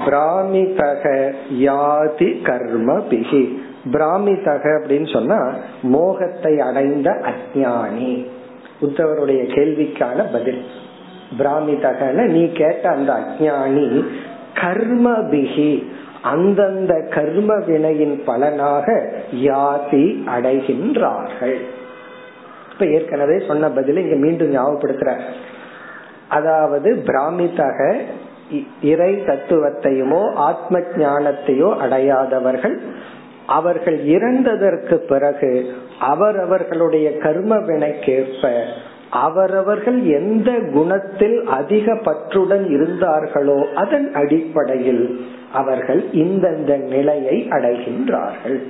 பிராமிதக யாதி கர்ம பிகி பிராமிதக அப்படின்னு சொன்னா மோகத்தை அடைந்த அஜானி. உத்தவருடைய கேள்விக்கான பதில். பிராமிதகன நீ கேட்ட அந்த அஜானி கர்ம பிகி அந்தந்த கர்ம வினையின் பலனாக யாதி அடைகின்றார்கள். இப்ப ஏற்கனவே சொன்ன பதில இங்க மீண்டும் ஞாபகப்படுத்துற. அதாவது பிராமிதக இறை தத்துவத்தையுமோ ஆத்ம ஞானத்தையோ அடையாதவர்கள் அவர்கள் இறந்ததற்கு பிறகு அவரவர்களுடைய கர்ம வினைக்கேற்ப அவரவர்கள் எந்த குணத்தில் அதிக பற்றுடன் இருந்தார்களோ அதன் அடிப்படையில் அவர்கள் இந்தந்த நிலையை அடைகின்றார்கள்.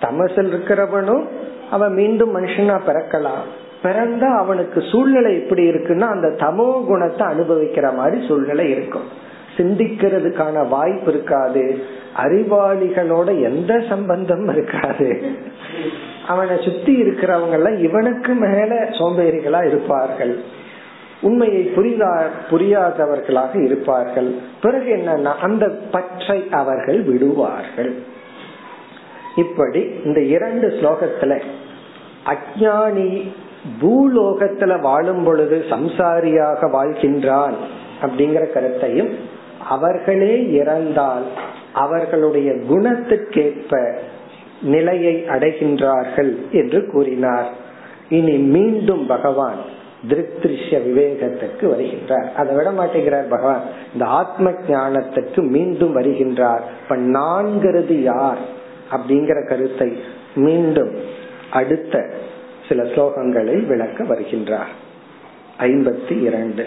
தமசில் இருக்கிறவனும் அவன் மீண்டும் மனுஷனா பிறக்கலாம். பிறந்தா அவனுக்கு சூழ்நிலை எப்படி இருக்குன்னா அந்த தமோ குணத்தை அனுபவிக்கிற மாதிரி சூழ்நிலை இருக்கும். சிந்திக்கிறதுக்கான வாய்ப்பு இருக்காது. அறிவாளிகளோட எந்த சம்பந்தம் இருக்காது. அவனை சுத்தி இருக்கிறவங்க எல்லாம் இவனுக்கு மேல சோம்பேறிகளா இருப்பார்கள். உண்மையை புரிதா புரியாதவர்களாக இருப்பார்கள். பிறகு என்னன்னா அந்த பற்றை அவர்கள் விடுவார்கள். இப்படி இந்த இரண்டு ஸ்லோகத்துல அஜானி பூலோகத்துல வாழும் பொழுது சம்சாரியாக வாழ்கின்றான் அப்படிங்கிற கருத்தையும் அவர்களே இறந்தால் அவர்களுடைய குணத்துக்கேற்ப நிலையை அடைகின்றார்கள் என்று கூறினார். இனி மீண்டும் பகவான் திருஷ்ய விவேகத்துக்கு வருகின்றார். அதை விட மாட்டேங்கிறார் பகவான். இந்த ஆத்ம ஞானத்துக்கு மீண்டும் வருகின்றார். இப்ப நான்கிறது யார் அப்படிங்கிற கருத்தை மீண்டும் அடுத்த சில ஸ்லோகங்களை விளக்க வருகின்றார். ஐம்பத்தி இரண்டு.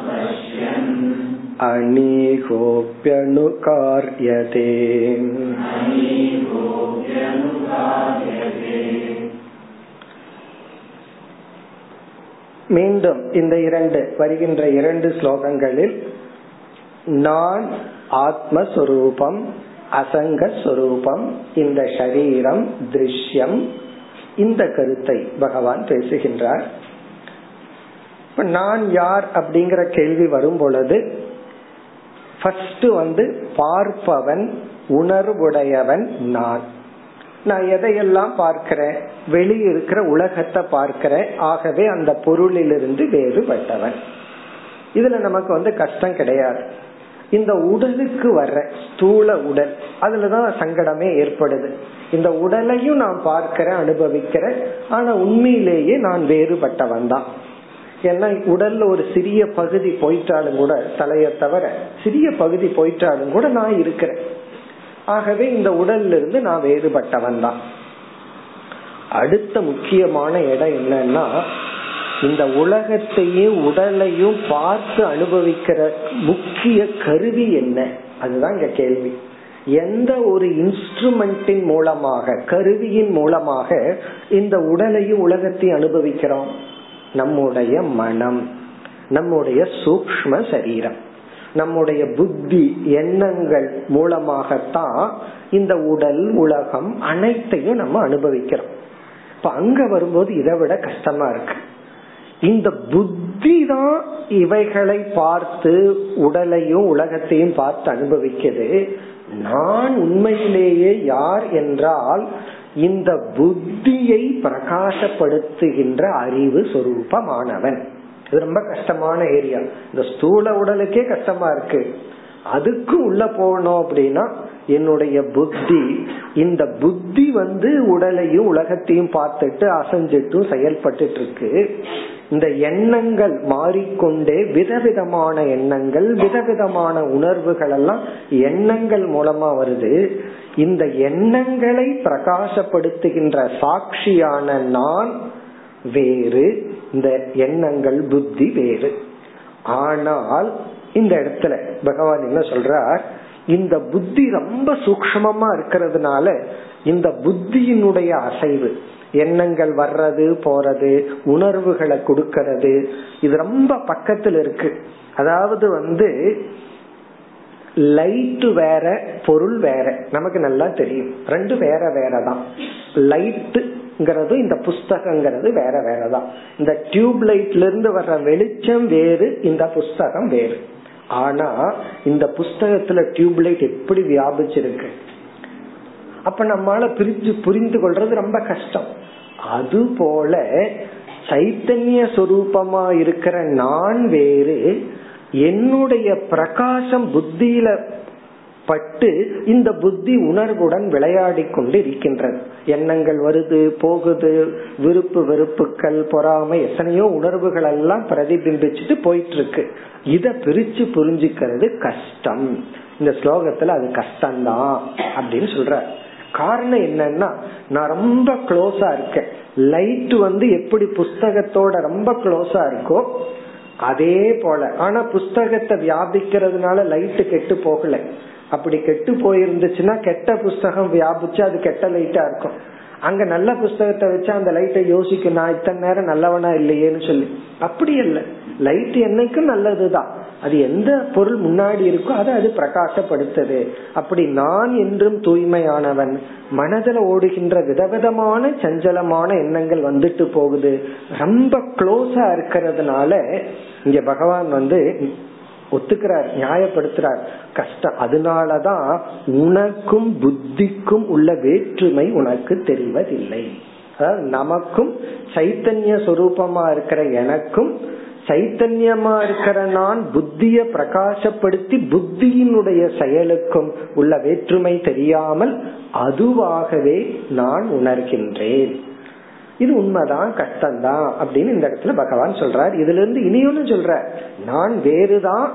अनीहोऽप्यनुकार्यते மீண்டும் இந்த இரண்டு வருகின்ற இரண்டு ஸ்லோகங்களில் நான் ஆத்மஸ்வரூபம் அசங்க ஸ்வரூபம் இந்த சரீரம் திருஷ்யம் இந்த கருத்தை பகவான் பேசுகின்றார் நான் யார் அப்படிங்கிற கேள்வி வரும் பொழுது ஃபர்ஸ்ட் வந்து பார்ப்பவன் உணர்வுடையவன் நான். நான் எதையெல்லாம் பார்க்கிறேன்? வெளியே இருக்கிற உலகத்தை பார்க்கிறேன். ஆகவே அந்த பொருளிலிருந்து வேறுபட்டவன். இதுல நமக்கு வந்து கஷ்டம் கிடையாது. இந்த உடலுக்கு வர்ற ஸ்தூல உடல் அதுலதான் சங்கடமே ஏற்படுது. இந்த உடலையும் நான் பார்க்கிறேன் அனுபவிக்கிறேன். ஆனா உண்மையிலேயே நான் வேறுபட்டவன் தான். ஏன்னா உடல்ல ஒரு சிறிய பகுதி போயிட்டாலும் கூட தலைய தவிர சிறிய பகுதி போயிட்டாலும் கூட நான் இருக்கிறேன். ஆகவே இந்த உடல்ல இருந்து நான் வேறுபட்டவன் தான். அடுத்த முக்கியமான இடம் என்னன்னா இந்த உலகத்தையும் உடலையும் பார்த்து அனுபவிக்கிற முக்கிய கருவி என்ன? அதுதான் இங்க கேள்வி. எந்த ஒரு இன்ஸ்ட்ருமெண்டின் மூலமாக கருவியின் மூலமாக இந்த உடலையும் உலகத்தையும் அனுபவிக்கிறோம்? நம்முடைய மனம் நம்முடைய சூக்ம சரீரம் நம்முடைய புத்தி எண்ணங்கள் மூலமாகத்தான் இந்த உடல் உலகம் அனைத்தையும் நம்ம அனுபவிக்கிறோம். இப்ப அங்க வரும்போது இதை விட கஷ்டமா இருக்கு. இந்த புத்தி தான் இவைகளை பார்த்து உடலையும் உலகத்தையும் பார்த்து அனுபவிக்கிறது. நான் உண்மையிலேயே யார் என்றால் இந்த புத்தியை பிரகாசப்படுத்துகின்ற அறிவு சொரூபமானவன். இது ரொம்ப கஷ்டமான ஏரியா இந்த ஸ்தூல உடலுக்கே கஷ்டமா இருக்கு. அதுக்கு உள்ள போனோம் அப்படின்னா என்னுடைய புத்தி இந்த புத்தி வந்து உடலையும் உலகத்தையும் பார்த்துட்டு அசைஞ்சிட்டும் செயல்பட்டு இருக்கு இந்த எண்ணங்கள் மாறிக்கொண்டே விதவிதமான எண்ணங்கள் விதவிதமான உணர்வுகள் எல்லாம் எண்ணங்கள் மூலமா வருது. இந்த எண்ணங்களை பிரகாசப்படுத்துகின்ற சாட்சியான நான் வேறு இந்த எண்ணங்கள் புத்தி வேறு. ஆனால் இந்த இடத்துல பகவான் என்ன சொல்றார்? இந்த புத்தி ரொம்ப சூக்மமா இருக்கிறதுனால இந்த புத்தியினுடைய அசைவு எண்ணங்கள் வர்றது போறது உணர்வுகளை கொடுக்கறது இது ரொம்ப பக்கத்துல இருக்கு. அதாவது வந்து லைட் வேற பொருள் வேற. நமக்கு நல்லா தெரியும். ரெண்டு வேற வேற தான் லைட்டுங்கிறது இந்த புஸ்தகங்கிறது வேற வேறதான். இந்த டியூப் லைட்ல இருந்து வர்ற வெளிச்சம் வேறு இந்த புஸ்தகம் வேறு. ஆனா இந்த புஸ்தகத்துல டியூப் லைட் எப்படி வியாபிச்சிருக்கு? அப்ப நம்மால பிரிஞ்சு புரிந்து கொள்றது ரொம்ப கஷ்டம். அது போல சைத்தன்ய சொரூபமா இருக்கிற நான் வேறு என்னுடைய பிரகாசம் புத்தியில பட்டு இந்த புத்தி உணர்வுடன் விளையாடி கொண்டு இருக்கின்றது எண்ணங்கள் வருது போகுது விருப்பு வெறுப்புகள் பொறாமை எத்தனையோ உணர்வுகள் எல்லாம் பிரதிபிம்பிச்சுட்டு போயிட்டு இருக்கு இத பிரிச்சு புரிஞ்சுக்கிறது கஷ்டம். இந்த ஸ்லோகத்துல அது கஷ்டம்தான் அப்படின்னு சொல்ற. காரணம் என்னன்னா நான் ரொம்ப க்ளோஸா இருக்கேன். லைட் வந்து எப்படி புஸ்தகத்தோட ரொம்ப க்ளோஸா இருக்கோ அதே போல. ஆனா புஸ்தகத்தை வியாபிக்கிறதுனால லைட் கெட்டு போகல. அப்படி கெட்டு போயிருந்துச்சுன்னா கெட்ட புஸ்தகம் வியாபிச்சு அது கெட்ட லைட்டா இருக்கும். அங்க நல்ல புஸ்தகத்தை வச்சா அந்த லைட்டை யோசிக்கும் நான் இத்தனை நேரம் நல்லவனா இல்லையேன்னு சொல்லி. அப்படி இல்லை. லைட் என்னைக்கும் நல்லதுதான். அது எந்த பொருள் முன்னாடி இருக்கோ அதை அது பிரகாசப்படுத்துது. அப்படி நான் என்றும் தூய்மையானவன் மனதில் ஓடுகின்ற விதவிதமான சஞ்சலமான எண்ணங்கள் வந்துட்டு போகுது. ரொம்ப க்ளோஸா இருக்கிறதுனால இங்க பகவான் வந்து ஒத்துக்கிறார் நியாயப்படுத்துறார். கஷ்டம் அதனாலதான் உனக்கும் புத்திக்கும் உள்ள வேற்றுமை உனக்கு தெரிவதில்லை. நமக்கும் சைத்தன்ய சொரூபமா இருக்கிற எனக்கும் சைத்தன்யமா இருக்கிற நான் புத்திய பிரகாசப்படுத்தி புத்தியினுடைய செயலுக்கும் உள்ள வேற்றுமை தெரியாமல் அதுவாகவே நான் உணர்கின்றேன். இது உண்மைதான் கஷ்டம்தான் அப்படின்னு இந்த இடத்துல பகவான் சொல்றார். இதுல இருந்து இனியொன்னு சொல்ற நான் வேறுதான்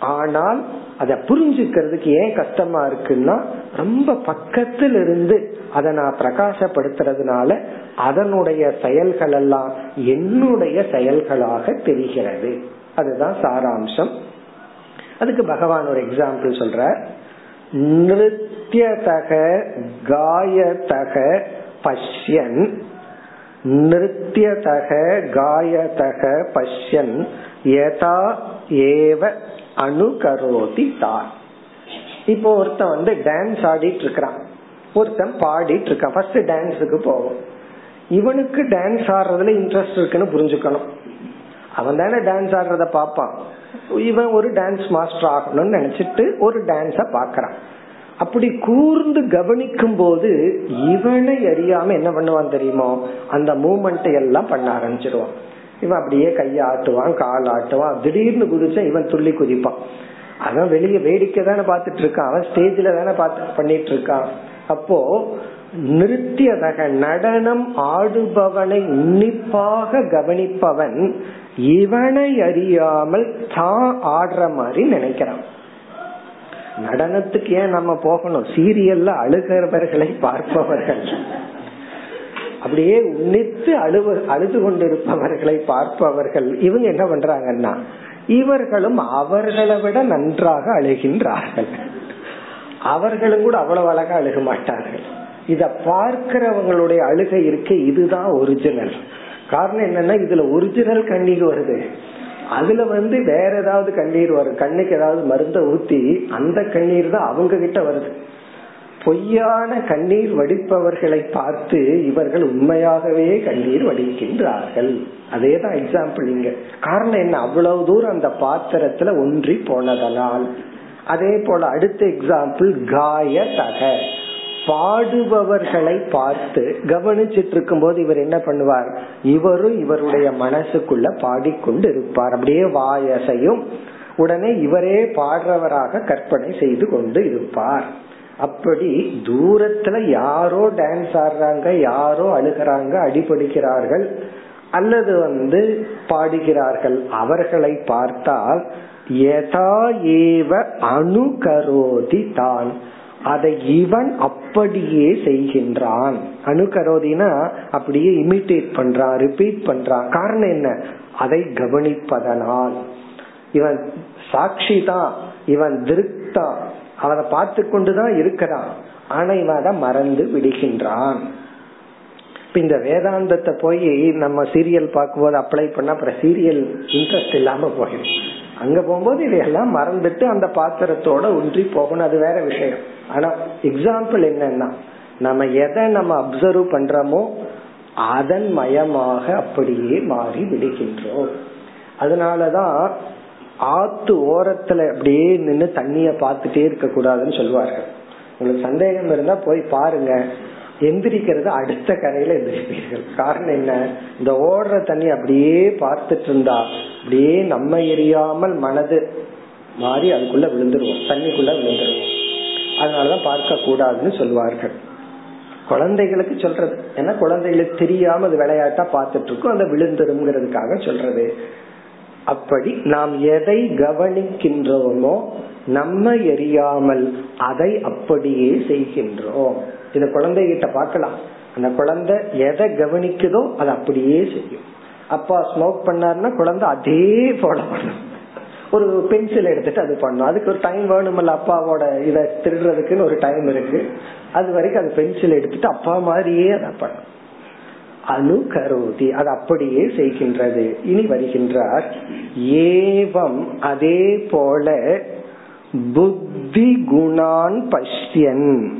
ஆனால் அதை புரிஞ்சுக்கிறதுக்கு ஏன் கஷ்டமா இருக்குன்னா ரொம்ப பக்கத்தில் இருந்து அதை நான் பிரகாசப்படுத்துறதுனால அதனுடைய செயல்கள் எல்லாம் என்னுடைய செயல்களாக தெரிகிறது. அதுதான் சாராம்சம். அதுக்கு பகவான் ஒரு எக்ஸாம்பிள் சொல்ற நிருத்தியதக காயத்தக பஷ்யன் நிருத்தியதக காயதக பஷ்யன் யதா ஏவ அணுகரோதி தான் இப்போ ஒருத்தன் வந்து டான்ஸ் ஆடிட்டு இருக்கிறான் ஒருத்தன் பாடிட்டு இருக்கான் ஃபர்ஸ்ட் டான்ஸுக்கு போவோம். இவனுக்கு டான்ஸ் ஆடுறதுல இன்ட்ரெஸ்ட் இருக்குன்னு புரிஞ்சுக்கணும். அவன் தானே டான்ஸ் ஆடுறத பாப்பான் இவன் ஒரு டான்ஸ் மாஸ்டர் ஆகணும்னு நினைச்சிட்டு ஒரு டான்ஸ பாக்குறான் அப்படி கூர்ந்து கவனிக்கும் போது இவனை அறியாம என்ன பண்ணுவான் தெரியுமோ? அந்த மூமெண்ட் எல்லாம் பண்ண ஆரம்பிச்சிருவான். இவன் அப்படியே கைய ஆட்டுவான் கால் ஆட்டுவான் திடீர்னு குதிச்சா இவன் துள்ளி குதிப்பான். அவன் வெளியே வேடிக்கை தானே பாத்துட்டு இருக்கான். அவன் ஸ்டேஜ்ல தானே பார்த்து பண்ணிட்டு இருக்கான். அப்போ நிறுத்தியதக நடனம் ஆடுபவனை உன்னிப்பாக கவனிப்பவன் இவனை அறியாமல் தான் ஆடுற மாதிரி நினைக்கிறான். நடனத்துக்கு ஏன் நம்ம போகணும்? சீரியல்ல அழுகிறவர்களை பார்ப்பவர்கள். அப்படியே உன்னித்து அழுவ அழுது கொண்டிருப்பவர்களை பார்ப்பவர்கள். இவங்க என்ன பண்றாங்கன்னா இவர்களும் அவர்களை விட நன்றாக அழுகின்றார்கள். அவர்களும் கூட அவ்வளவு அழகா அழுக மாட்டார்கள். இத பார்க்கிறவங்களுடைய அழுகை இருக்கு இதுதான் ஒரிஜினல் காரணம் என்னன்னா இதுல ஒரிஜினல் கண்ணீர் வருது. அதுல வந்து வேற ஏதாவது கண்ணீர் வரும். கண்ணுக்கு ஏதாவது மருந்த ஊத்தி அந்த கண்ணீர் தான் அவங்க கிட்ட வருது. பொய்யான கண்ணீர் வடிப்பவர்களை பார்த்து இவர்கள் உண்மையாகவே கண்ணீர் வடிக்கின்றார்கள். அதே தான் எக்ஸாம்பிள் இங்க. காரணம் என்ன? அவ்வளவு தூரம் அந்த பாத்திரத்துல ஒன்றி போனதனால். அதே போல அடுத்த எக்ஸாம்பிள் காய தக பாடுபவர்களை பார்த்து கவனிச்சிட்டு இருக்கும் போது இவர் என்ன பண்ணுவார்? இவரும் இவருடைய மனசுக்குள்ள பாடிக்கொண்டு இருப்பார் அப்படியே வாயசையும் உடனே இவரே பாடுறவராக கற்பனை செய்து கொண்டு இருப்பார் அப்படி தூரத்துல யாரோ டான்ஸ் ஆடுறாங்க யாரோ அழுகிறாங்க அடிபடுகிறார்கள் அல்லது வந்து பாடுகிறார்கள். அவர்களை பார்த்தால் யதா ஏவ அணுகரோதி தான். அதை இவன் அப்படியே செய்கின்றான். அணுகரோதினா அப்படியே இமிட்டேட் பண்றான் ரிப்பீட் பண்றான் காரணம் என்ன? அதை கவனிப்பதனால். இவன் சாட்சி தான் இவன் திருப்தா அவனை பார்த்து கொண்டுதான் இருக்கிறான் ஆனா இவன் அதை மறந்து விடுகின்றான். இந்த வேதாந்தத்தை போய் நம்ம சீரியல் பார்க்கும்போது அப்ளை பண்ணா அப்புறம் சீரியல் இன்ட்ரெஸ்ட் இல்லாம போயிடும் அங்க போகும்போது இதையெல்லாம் மறந்துட்டு அந்த பாத்திரத்தோட ஒன்றி போகணும். அது வேற விஷயம். ஆனா எக்ஸாம்பிள் என்னன்னா நம்ம எதை நம்ம அப்சர்வ் பண்றோமோ அதன் மயமாக அப்படியே மாறி விடுகின்றோம். அதனாலதான் ஆத்து ஓரத்துல அப்படியே நின்று தண்ணிய பார்த்துட்டே இருக்க கூடாதுன்னு சொல்லுவார்கள். உங்களுக்கு சந்தேகம் இருந்தா போய் பாருங்க. எந்திரிக்கிறது அடுத்த கரையில எந்திரிப்பீர்கள். காரணம் என்ன? இந்த ஓடுற தண்ணி அப்படியே பார்த்துட்டு இருந்தா அப்படியே நம்ம எரியாமல் மனது மாறி அதுக்குள்ள விழுந்துருவோம். தண்ணிக்குள்ள விழுந்துருவோம். அதனாலதான் பார்க்க கூடாதுன்னு சொல்லுவார்கள் குழந்தைகளுக்கு சொல்றது. ஏன்னா குழந்தைகளுக்கு தெரியாம அது விளையாட்டா பார்த்துட்டு இருக்கும் அந்த விழுந்துருங்கிறதுக்காக சொல்றது. அப்படி நாம் எதை கவனிக்கின்றோமோ நம்ம எரியாமல் அதை அப்படியே செய்கின்றோம். இத குழந்தைகிட்ட பார்க்கலாம். அந்த குழந்தை எதை கவனிக்குதோ அதை அப்படியே செய்யும். அப்பா ஸ்மோக் பண்ணாருன்னா குழந்தை அதே போல பண்ணும். ஒரு பென்சில் எடுத்துட்டு அது பண்ணும். அதுக்கு ஒரு டைம் வேணுமல்ல அப்பாவோட இதை திருடுறதுக்குன்னு ஒரு டைம் இருக்கு. அது வரைக்கும் அது பென்சில் எடுத்துட்டு அப்பா மாதிரியே அதை பண்ணும். அணு கரோதி அது அப்படியே செய்கின்றது. இனி வருகின்றார் ஏவம் அதே போல புத்தி குணான் பஷ்யன்.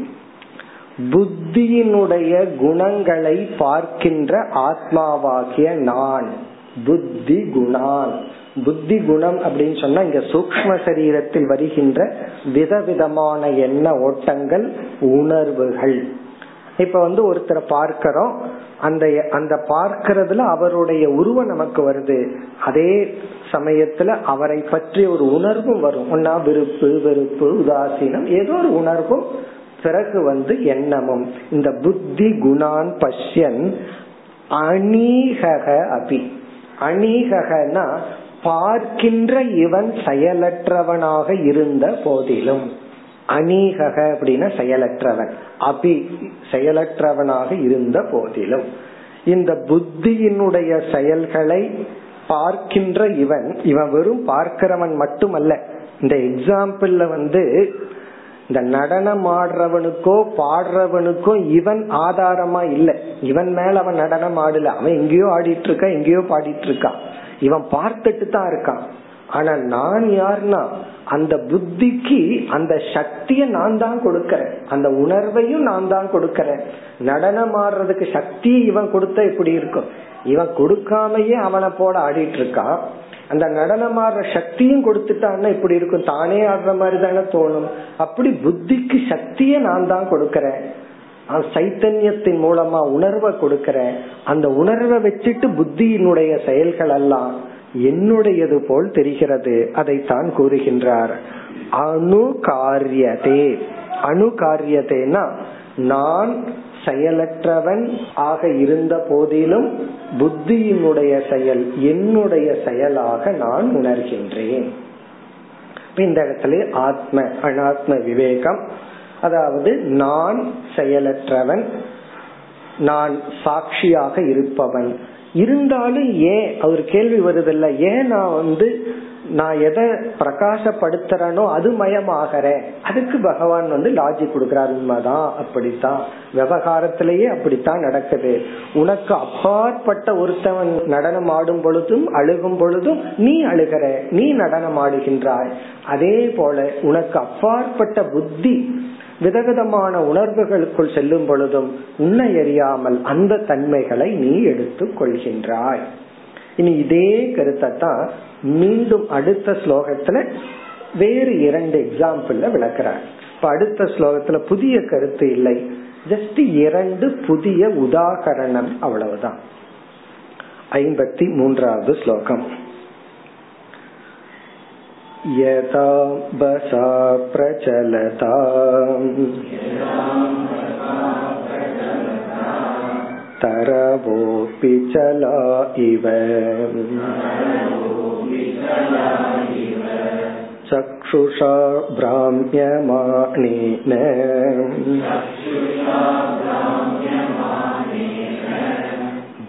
புத்தியினுடைய குணங்களை பார்க்கின்ற ஆத்மாவாகிய நான். புத்தி குணான் புத்தி குணம் அப்படின்னு சொன்னா இங்க சூக்ம சரீரத்தில் வருகின்ற விதவிதமான எண்ண ஓட்டங்கள் உணர்வுகள். இப்ப வந்து ஒருத்தரை பார்க்கிறோம். அந்த அந்த பார்க்கறதுல அவருடைய உருவம் நமக்கு வருது. அதே சமயத்துல அவரை பற்றி ஒரு உணர்வும் வரும். ஒன்னா விருப்பு வெறுப்பு உதாசீனம் ஏதோ ஒரு உணர்வும் பிறகு வந்து எண்ணமும். இந்த புத்தி குணான் பஷ்யன் அணீகக அபி. அநீகனா பார்க்கின்ற இவன் செயலற்றவனாக இருந்த போதிலும். அநீகக அப்படின்னா செயலற்றவன். அபி செயலற்றவனாக இருந்த போதிலும். இந்த புத்தியினுடைய செயல்களை பார்க்கின்ற இவன் இவன் வெறும் பார்க்கிறவன் மட்டுமல்ல. இந்த எக்ஸாம்பிள்ல வந்து இந்த நடனம் ஆடுறவனுக்கோ பாடுறவனுக்கோ இவன் ஆதாரமா இல்ல. இவன் மேல அவன் நடனம் ஆடல. அவன் எங்கேயோ ஆடிட்டு இருக்கான் எங்கேயோ பாடிட்டு இருக்கான் இவன் பார்த்துட்டு தான் இருக்கான். ஆனா நான் யாருன்னா அந்த புத்திக்கு அந்த சக்திய நான் தான் கொடுக்கறேன். அந்த உணர்வையும் நான் தான் கொடுக்கறேன். நடனம் ஆடுறதுக்கு சக்தி இவன் கொடுத்த இப்படி இருக்கும். இவன் கொடுக்காமயே அவனை போட ஆடிட்டு இருக்கான். அந்த நடனம் ஆடுற சக்தியும் கொடுத்துட்டான்னா இப்படி இருக்கும். தானே ஆடுற மாதிரி தானே தோணும். அப்படி புத்திக்கு சக்திய நான் தான் கொடுக்கறேன். சைத்தன்யத்தின் மூலமா உணர்வை கொடுக்கறேன். அந்த உணர்வை வச்சுட்டு புத்தியினுடைய செயல்கள் எல்லாம் என்னுடையது போல் தெரிகிறது அதைத்தான் கூறுகின்றார். அணு காரியதே அணு காரியதேனா நான் செயலற்றவன் ஆக இருந்த போதிலும் புத்தியினுடைய செயல் என்னுடைய செயலாக நான் உணர்கின்றேன். இந்த இடத்துல ஆத்ம அனாத்ம விவேகம் அதாவது நான் செயலற்றவன் நான் சாட்சியாக இருப்பவன் இருந்தாலும் ஏன் அவர் கேள்வி வருதில்ல. ஏன் நான் வந்து நான் எதை பிரகாசப்படுத்துறனோ அது மயமாகறேன். அதுக்கு பகவான் வந்து லாஜிக் கொடுக்கிறார். உண்மைதான் அப்படித்தான். விவகாரத்திலேயே அப்படித்தான் நடக்குது. உனக்கு அப்பாற்பட்ட ஒருத்தவன் நடனம் ஆடும் பொழுதும் அழுகும் பொழுதும் நீ அழுகிற நீ நடனம் ஆடுகின்றாய். அதே போல உனக்கு அப்பாற்பட்ட புத்தி விதவிதமான உணர்வுகளுக்குள் செல்லும் பொழுதும் உன்னை எறியாமல் அந்த தன்மைகளை நீ எடுத்துக் கொள்கின்றாய். இனி இதே கருத்தை தான் மீண்டும் அடுத்த ஸ்லோகத்துல வேறு இரண்டு எக்ஸாம்பிள்ல விளக்குறார். இப்ப அடுத்த ஸ்லோகத்துல புதிய கருத்து இல்லை. ஜஸ்ட் இரண்டு புதிய உதாகரணம் அவ்வளவுதான். ஐம்பத்தி மூன்றாவது ஸ்லோகம். यथा बसा प्रचलता तरवोऽपि चला इव। चक्षुषा भ्राम्यमाणेन।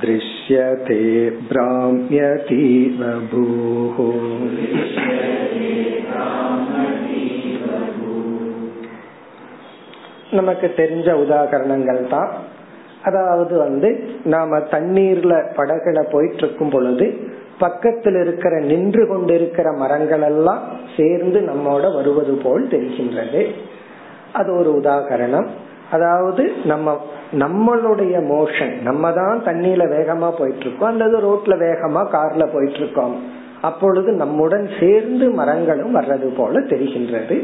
दृश्यते भ्राम्यतीव भूः நமக்கு தெரிஞ்ச உதாகரணங்கள் தான். அதாவது வந்து நாம தண்ணீர்ல படகுல போயிட்டு இருக்கும் பொழுது பக்கத்தில் இருக்கிற நின்று கொண்டிருக்கிற மரங்கள் எல்லாம் சேர்ந்து நம்மோட வருவது போல் தெரிகின்றது. அது ஒரு உதாகரணம். அதாவது நம்ம நம்மளுடைய மோஷன் நம்ம தான் தண்ணியில வேகமா போயிட்டு இருக்கோம் அல்லது ரோட்ல வேகமா கார்ல போயிட்டு இருக்கோம் அப்பொழுது நம்முடன் சேர்ந்து மரங்களும் வர்றது போல தெரிகின்றது.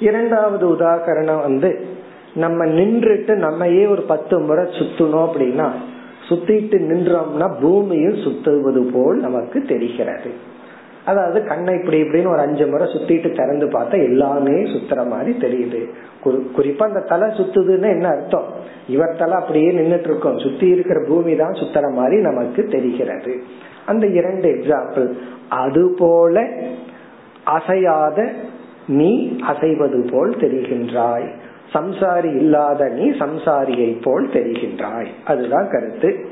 இரண்டாவது உதாகரணம் வந்து நம்ம நின்றுட்டு நம்மையே ஒரு பத்து முறை சுத்தணும் அப்படின்னா சுத்திட்டு நின்றோம்னா பூமியும் சுத்துவது போல் நமக்கு தெரிகிறது. அதாவது கண்ணை இப்படி இப்படின்னு ஒரு அஞ்சு முறை சுத்திட்டு திறந்து பார்த்தா எல்லாமே சுத்துற மாதிரி தெரியுது. குறிப்பா அந்த தலை சுத்துதுன்னு என்ன அர்த்தம்? இவர் தலை அப்படியே நின்றுட்டு இருக்கோம் சுத்தி இருக்கிற பூமி தான் சுத்துற மாதிரி நமக்கு தெரிகிறது. அந்த இரண்டு எக்ஸாம்பிள் அது போல அசையாத நீ அசைவது போல் தெரிகின்றாய். சம்சாரி இல்லாத நீ சம்சாரியை போல் தெரிகின்றாய். அதுதான் கருத்து.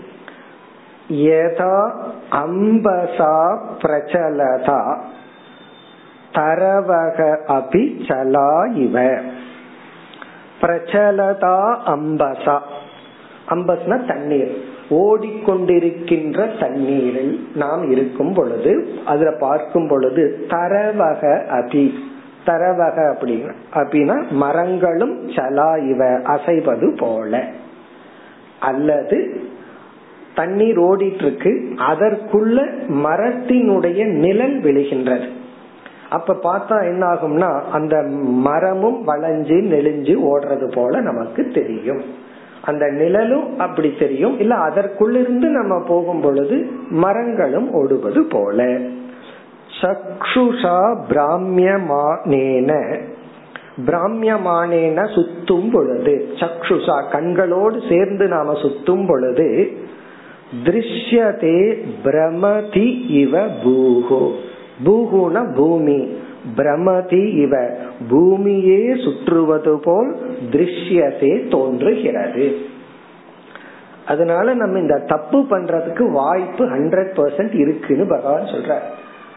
யதா அம்பசா பிரச்சலதா. தரவக அபி சலா இவ. பிரச்சலதா அம்பசா. அம்பஸ்னா தண்ணீர். ஓடிக்கொண்டிருக்கின்ற தண்ணீரில் நாம் இருக்கும் பொழுது அதுல பார்க்கும் பொழுது தரவக அபி. தரவக அப்படின்னா. அப்படின்னா மரங்களும் சலா இவ அசைவது போல. அல்லது தண்ணீர் ஓடிட்டு இருக்கு அதற்குள்ள மரத்தினுடைய நிழல் விழுகின்றது. அப்ப பார்த்தா என்ன ஆகும்னா அந்த மரமும் வளைஞ்சு நெளிஞ்சு ஓடுறது போல நமக்கு தெரியும். அந்த நிழலும் அப்படி தெரியும். இல்ல அதற்குள்ளிருந்து நம்ம போகும் பொழுது மரங்களும் ஓடுவது போல. சக்ஷுஷா பிராமியமானேன. பிராமியமானேன சுத்தும் பொழுது. சக்ஷுஷா கண்களோடு சேர்ந்து நாம சுத்தும் பொழுது. திருஷ்யதே பிரமதி இவ பூகோ பூகுன பூமி. பிரமதி இவ. பூமியே சுற்றுவது போல் திருஷ்யதே தோன்றுகிறது. அதனால நம்ம இந்த தப்பு பண்றதுக்கு வாய்ப்பு ஹண்ட்ரட் பர்சன்ட் இருக்குன்னு பகவான் சொல்ற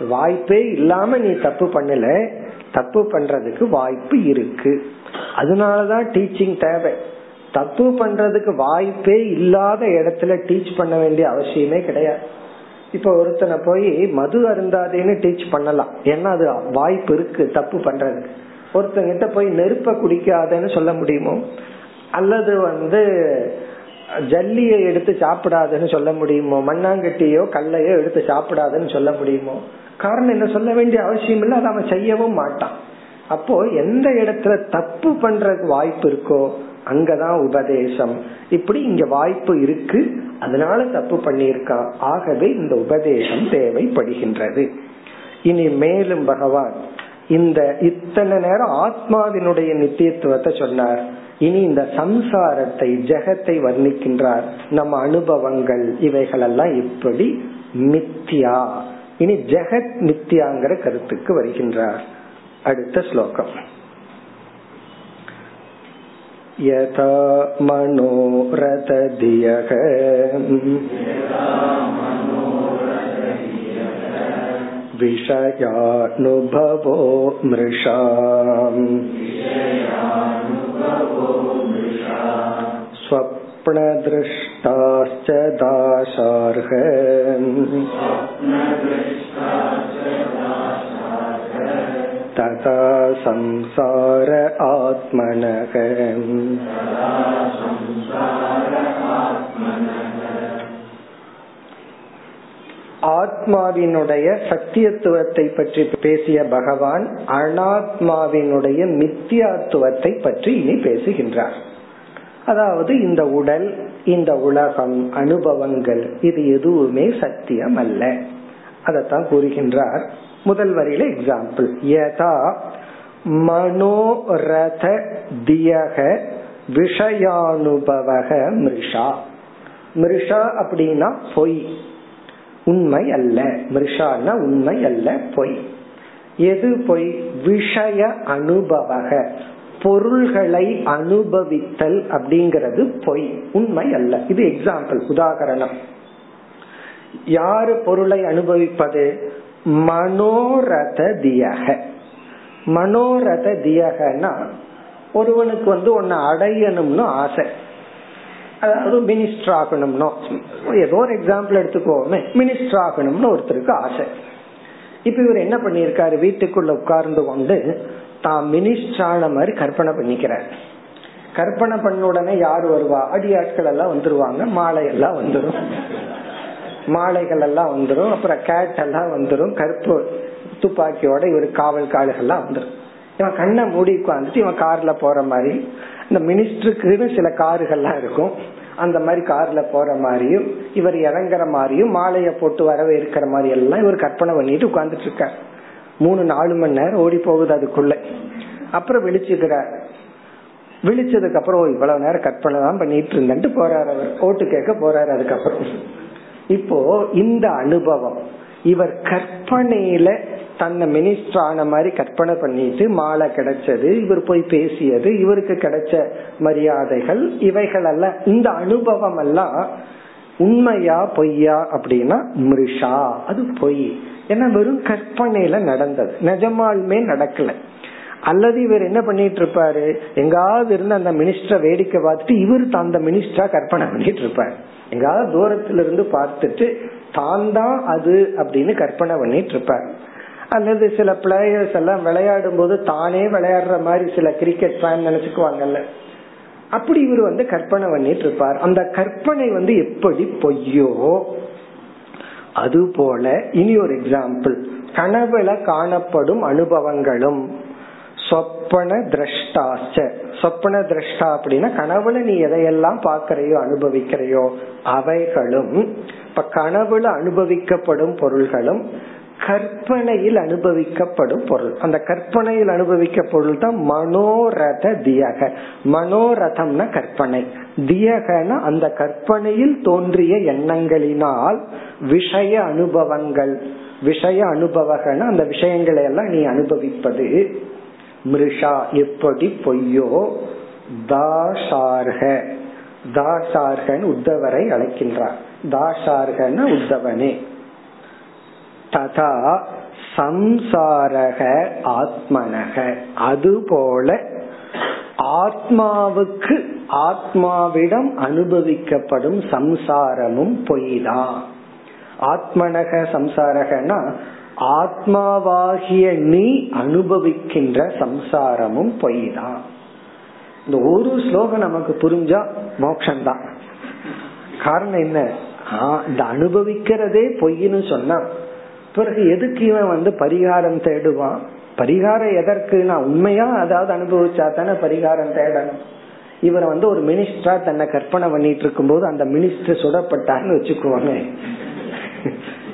வாய்ப்பே இல்லாம நீ தப்பு பண்ணல. தப்பு பண்றதுக்கு வாய்ப்பு இருக்கு. அதனாலதான் டீச்சிங் தேவை. தப்பு பண்றதுக்கு வாய்ப்பே இல்லாத இடத்துல டீச் பண்ண வேண்டிய அவசியமே கிடையாது. இப்ப ஒருத்தனை போய் மது அருந்தாதேன்னு டீச் பண்ணலாம். ஏன்னா அது வாய்ப்பு இருக்கு தப்பு பண்றதுக்கு. ஒருத்தங்கிட்ட போய் நெருப்ப குடிக்காதேன்னு சொல்ல முடியுமோ? அல்லது வந்து ஜல்லியை எடுத்து சாப்பிடாதுன்னு சொல்ல முடியுமோ? மண்ணாங்கட்டியோ கல்லையோ எடுத்து சாப்பிடாதுன்னு சொல்ல முடியுமோ? காரணம் என்ன சொல்ல வேண்டிய அவசியம் இல்லை அதை அவன் செய்யவும் மாட்டான். அப்போ எந்த இடத்துல தப்பு பண்றதுக்கு வாய்ப்பு இருக்கோ அங்கதான் உபதேசம். இப்படி இங்க வாய்ப்பு இருக்கு அதனால தப்பு பண்ணியிருக்கான் ஆகவே இந்த உபதேசம் தேவைப்படுகின்றது. இனி மேலும் பகவான் இந்த இத்தனை நேரம் ஆத்மாவினுடைய நித்தியத்துவத்தை சொன்னார். இனி இந்த சம்சாரத்தை ஜெகத்தை வர்ணிக்கின்றார் நம்ம அனுபவங்கள் இவைகள் எல்லாம் எப்படி மித்தியா இனி ஜெகத் மித்தியாங்கிற கருத்துக்கு வருகின்றார் அடுத்த ஸ்லோகம் यथा मनोरथधियः विषयानुभवो मृषा स्वप्नदृष्टाश्च दाशार्ह तथा संसार आत्मनः। ஆத்மாவினுடைய சத்தியத்துவத்தை பற்றி பேசிய பகவான் அனாத்மாவினுடைய மித்தியாத்துவத்தை பற்றி இனி பேசுகின்றார். அதாவது இந்த உடல் இந்த உலகம் அனுபவங்கள் இது எதுவுமே சத்தியம் அல்ல அதத்தான் கூறுகின்றார். முதல் வரியில எக்ஸாம்பிள் யதா மனோரத தியக விஷயானுபவக மிருஷா. மிருஷா அப்படின்னா பொய். உண்மை அல்ல. மிருஷான உண்மை அல்ல பொய். எது பொய்? விஷய அனுபவக. பொருள்களை அனுபவித்தல் அப்படிங்கிறது பொய். உண்மை அல்ல. இது எக்ஸாம்பிள் உதாகரணம். யாரு பொருளை அனுபவிப்பது? மனோரத தியக மனோரத தியகனா ஒருவனுக்கு வந்து ஒன்னு அடையணும்னு ஆசை. அதாவது மினிஸ்டர் ஆகணும்னோ ஏதோ ஒரு எக்ஸாம்பிள் எடுத்துக்கோமே மினிஸ்டர் ஆகணும்னு ஒருத்தருக்கு ஆசை. இப்ப இவர் என்ன பண்ணிருக்காரு வீட்டுக்குள்ள உட்கார்ந்து கொண்டு தான் மினிஸ்டர் ஆன மாதிரி கற்பனை பண்ணிக்கிறார். கற்பனை பண்ண உடனே யார் வருவா? அடியாட்கள் எல்லாம் வந்துருவாங்க மாலை எல்லாம் வந்துடும் மாலைகள் எல்லாம் வந்துடும் அப்புறம் கேட் எல்லாம் வந்துடும் கருப்பு துப்பாக்கியோட இவர் காவல் காடுகள்லாம் வந்துடும் இவன் கண்ணை மூடி உட்காந்துட்டு இவன் கார்ல போற மாதிரி இந்த மினிஸ்டருக்குன்னு சில காருகள்லாம் இருக்கும். அந்த மாதிரி கார்ல போற மாதிரியும் இவர் இறங்குற மாதிரியும் மாலையை போட்டு வரவேற்கிற மாதிரி எல்லாம் இவர் கற்பனை பண்ணிட்டு உட்கார்ந்துட்டு இருக்கார் மூணு நாலு மணி நேரம் ஓடி போகுது அதுக்குள்ள. அப்புறம் விழிச்சுக்கிறார். விழிச்சதுக்கு அப்புறம் இவ்வளவு நேரம் கற்பனை தான் பண்ணிட்டு இருந்துட்டு போறாரு அவர். ஓட்டு கேட்க போறாரு அதுக்கப்புறம். இப்போ இந்த அனுபவம் இவர் கற்பனையில தன்னை மினிஸ்டர் ஆன மாதிரி கற்பனை பண்ணிட்டு மாலை கிடைச்சது இவர் போய் பேசியது இவருக்கு கிடைச்ச மரியாதைகள் இவைகள் அல்ல. இந்த அனுபவம் எல்லாம் உண்மையா பொய்யா அப்படின்னா மிருஷா. அது பொய். ஏன்னா வெறும் கற்பனையில நடந்தது. நிஜமாலுமே நடக்கல. அல்லது இவர் என்ன பண்ணிட்டு இருப்பாரு? எங்காவது இருந்து அந்த மினிஸ்டரை வேடிக்கை பார்த்துட்டு இவர் அந்த மினிஸ்டரா கற்பனை பண்ணிட்டு இருப்பாரு. எங்காவது தூரத்துல இருந்து பார்த்துட்டு தான் தான் அது அப்படின்னு கற்பனை பண்ணிட்டு இருப்பார். அல்லது சில பிளேயர்ஸ் எல்லாம் விளையாடும் போது தானே விளையாடுற மாதிரி சில கிரிக்கெட் ஃபேன் நினைச்சுக்குவாங்கல்ல. அப்படி இவர் வந்து கற்பனை பண்ணிட்டு இருப்பார். அந்த கற்பனை வந்து எப்படி பொய்யோ அது போல இனி ஒரு எக்ஸாம்பிள் கனவுல காணப்படும் அனுபவங்களும் சொப்பன திரஷ்டாச்ச. சொப்பன திரஷ்டா அப்படின்னா கனவுல நீ எதையெல்லாம் பாக்கிறையோ அனுபவிக்கிறையோ அவைகளும் இப்ப கனவுல அனுபவிக்கப்படும் பொருள்களும் கற்பனையில் அனுபவிக்கப்படும் பொருள். அந்த கற்பனையில் அனுபவிக்க பொருள் தான் மனோரத தியக. மனோரதம்னா கற்பனை. தியகன அந்த கற்பனையில் தோன்றிய எண்ணங்களினால் விஷய அனுபவங்கள். விஷய அனுபவகன அந்த விஷயங்களை எல்லாம் நீ அனுபவிப்பது. மிருஷா எப்படி பொய்யோ தாசார்க. தாசார்கன் உத்தவரை அழைக்கின்றார். தாசார்கன உத்தவனே. ததா சம்சாரக ஆத்மனக. அதுபோல ஆத்மாவுக்கு ஆத்மாவிடம் அனுபவிக்கப்படும் சம்சாரமும் பொய்தான் ஆத்மனக சம்சாரகனா ஆத்மாவாகிய நீ அனுபவிக்கின்ற சம்சாரமும் பொய்தான் இந்த ஒரு ஸ்லோகம் நமக்கு புரிஞ்சா மோட்சம்தான் காரணம் என்ன? இந்த அனுபவிக்கிறதே பொய்ன்னு சொன்னா பிறகு எதுக்கு இவன் வந்து பரிகாரம் தேடுவான்? பரிகாரம் எதற்கு நான் உண்மையா அதாவது அனுபவிச்சா தானே பரிகாரம் தேடணும். இவரை வந்து ஒரு மினிஸ்டரா தன்னை கற்பனை பண்ணிட்டு இருக்கும் போது அந்த மினிஸ்டர் சுடப்பட்டான்னு வச்சுக்குவாங்க.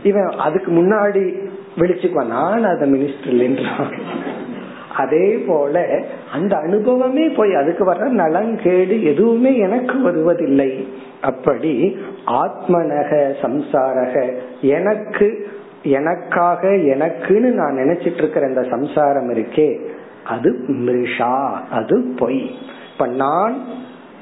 இவன் அதுக்கு முன்னாடி விழிச்சுக்குவான் நான் அந்த மினிஸ்டர் இல்லைன்றான். அதே போல அந்த அனுபவமே போய் அதுக்கு வர்ற நலங்கேடு எதுவுமே எனக்கு வருவதில்லை. அப்படி ஆத்மனக சம்சாரக எனக்கு எனக்காக எனக்குன்னு நான் நினைச்சிட்டு இருக்கிற இந்த சம்சாரம் இருக்கே அது மிருஷா அது பொய். இப்ப நான்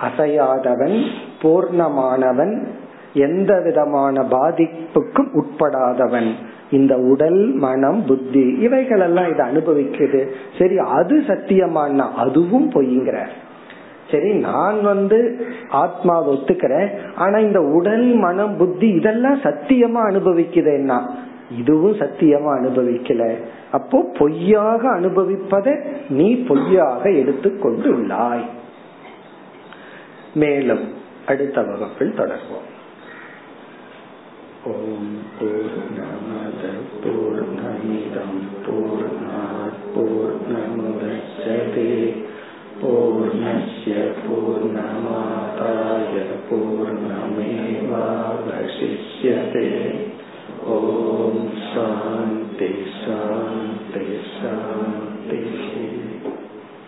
அசையாதவன் பூர்ணமானவன் எந்த விதமான பாதிப்புக்கும் உட்படாதவன். இந்த உடல் மனம் புத்தி இவைகள் எல்லாம் இதை அனுபவிக்குது சரி அது சத்தியமானா அதுவும் பொய்ங்கிற சரி நான் வந்து ஆத்மாவை ஒத்துக்கிறேன் ஆனா இந்த உடல் மனம் புத்தி இதெல்லாம் சத்தியமா அனுபவிக்குதுன்னா இதுவும் சத்தியமா அனுபவிக்கல. அப்போ பொய்யாக அனுபவிப்பதை நீ பொய்யாக எடுத்துக்கொண்டு உள்ளாய். மேலும் அடுத்த வகுப்பில் தொடர்வோம். ஓம்
போர் நமத போர் நமிதம் போர் போர் நமுதச்சதே பூர்ணய பூர்ணமாதாய பூர்ணமேவாவசிஷ்யதே. ஓம் Son.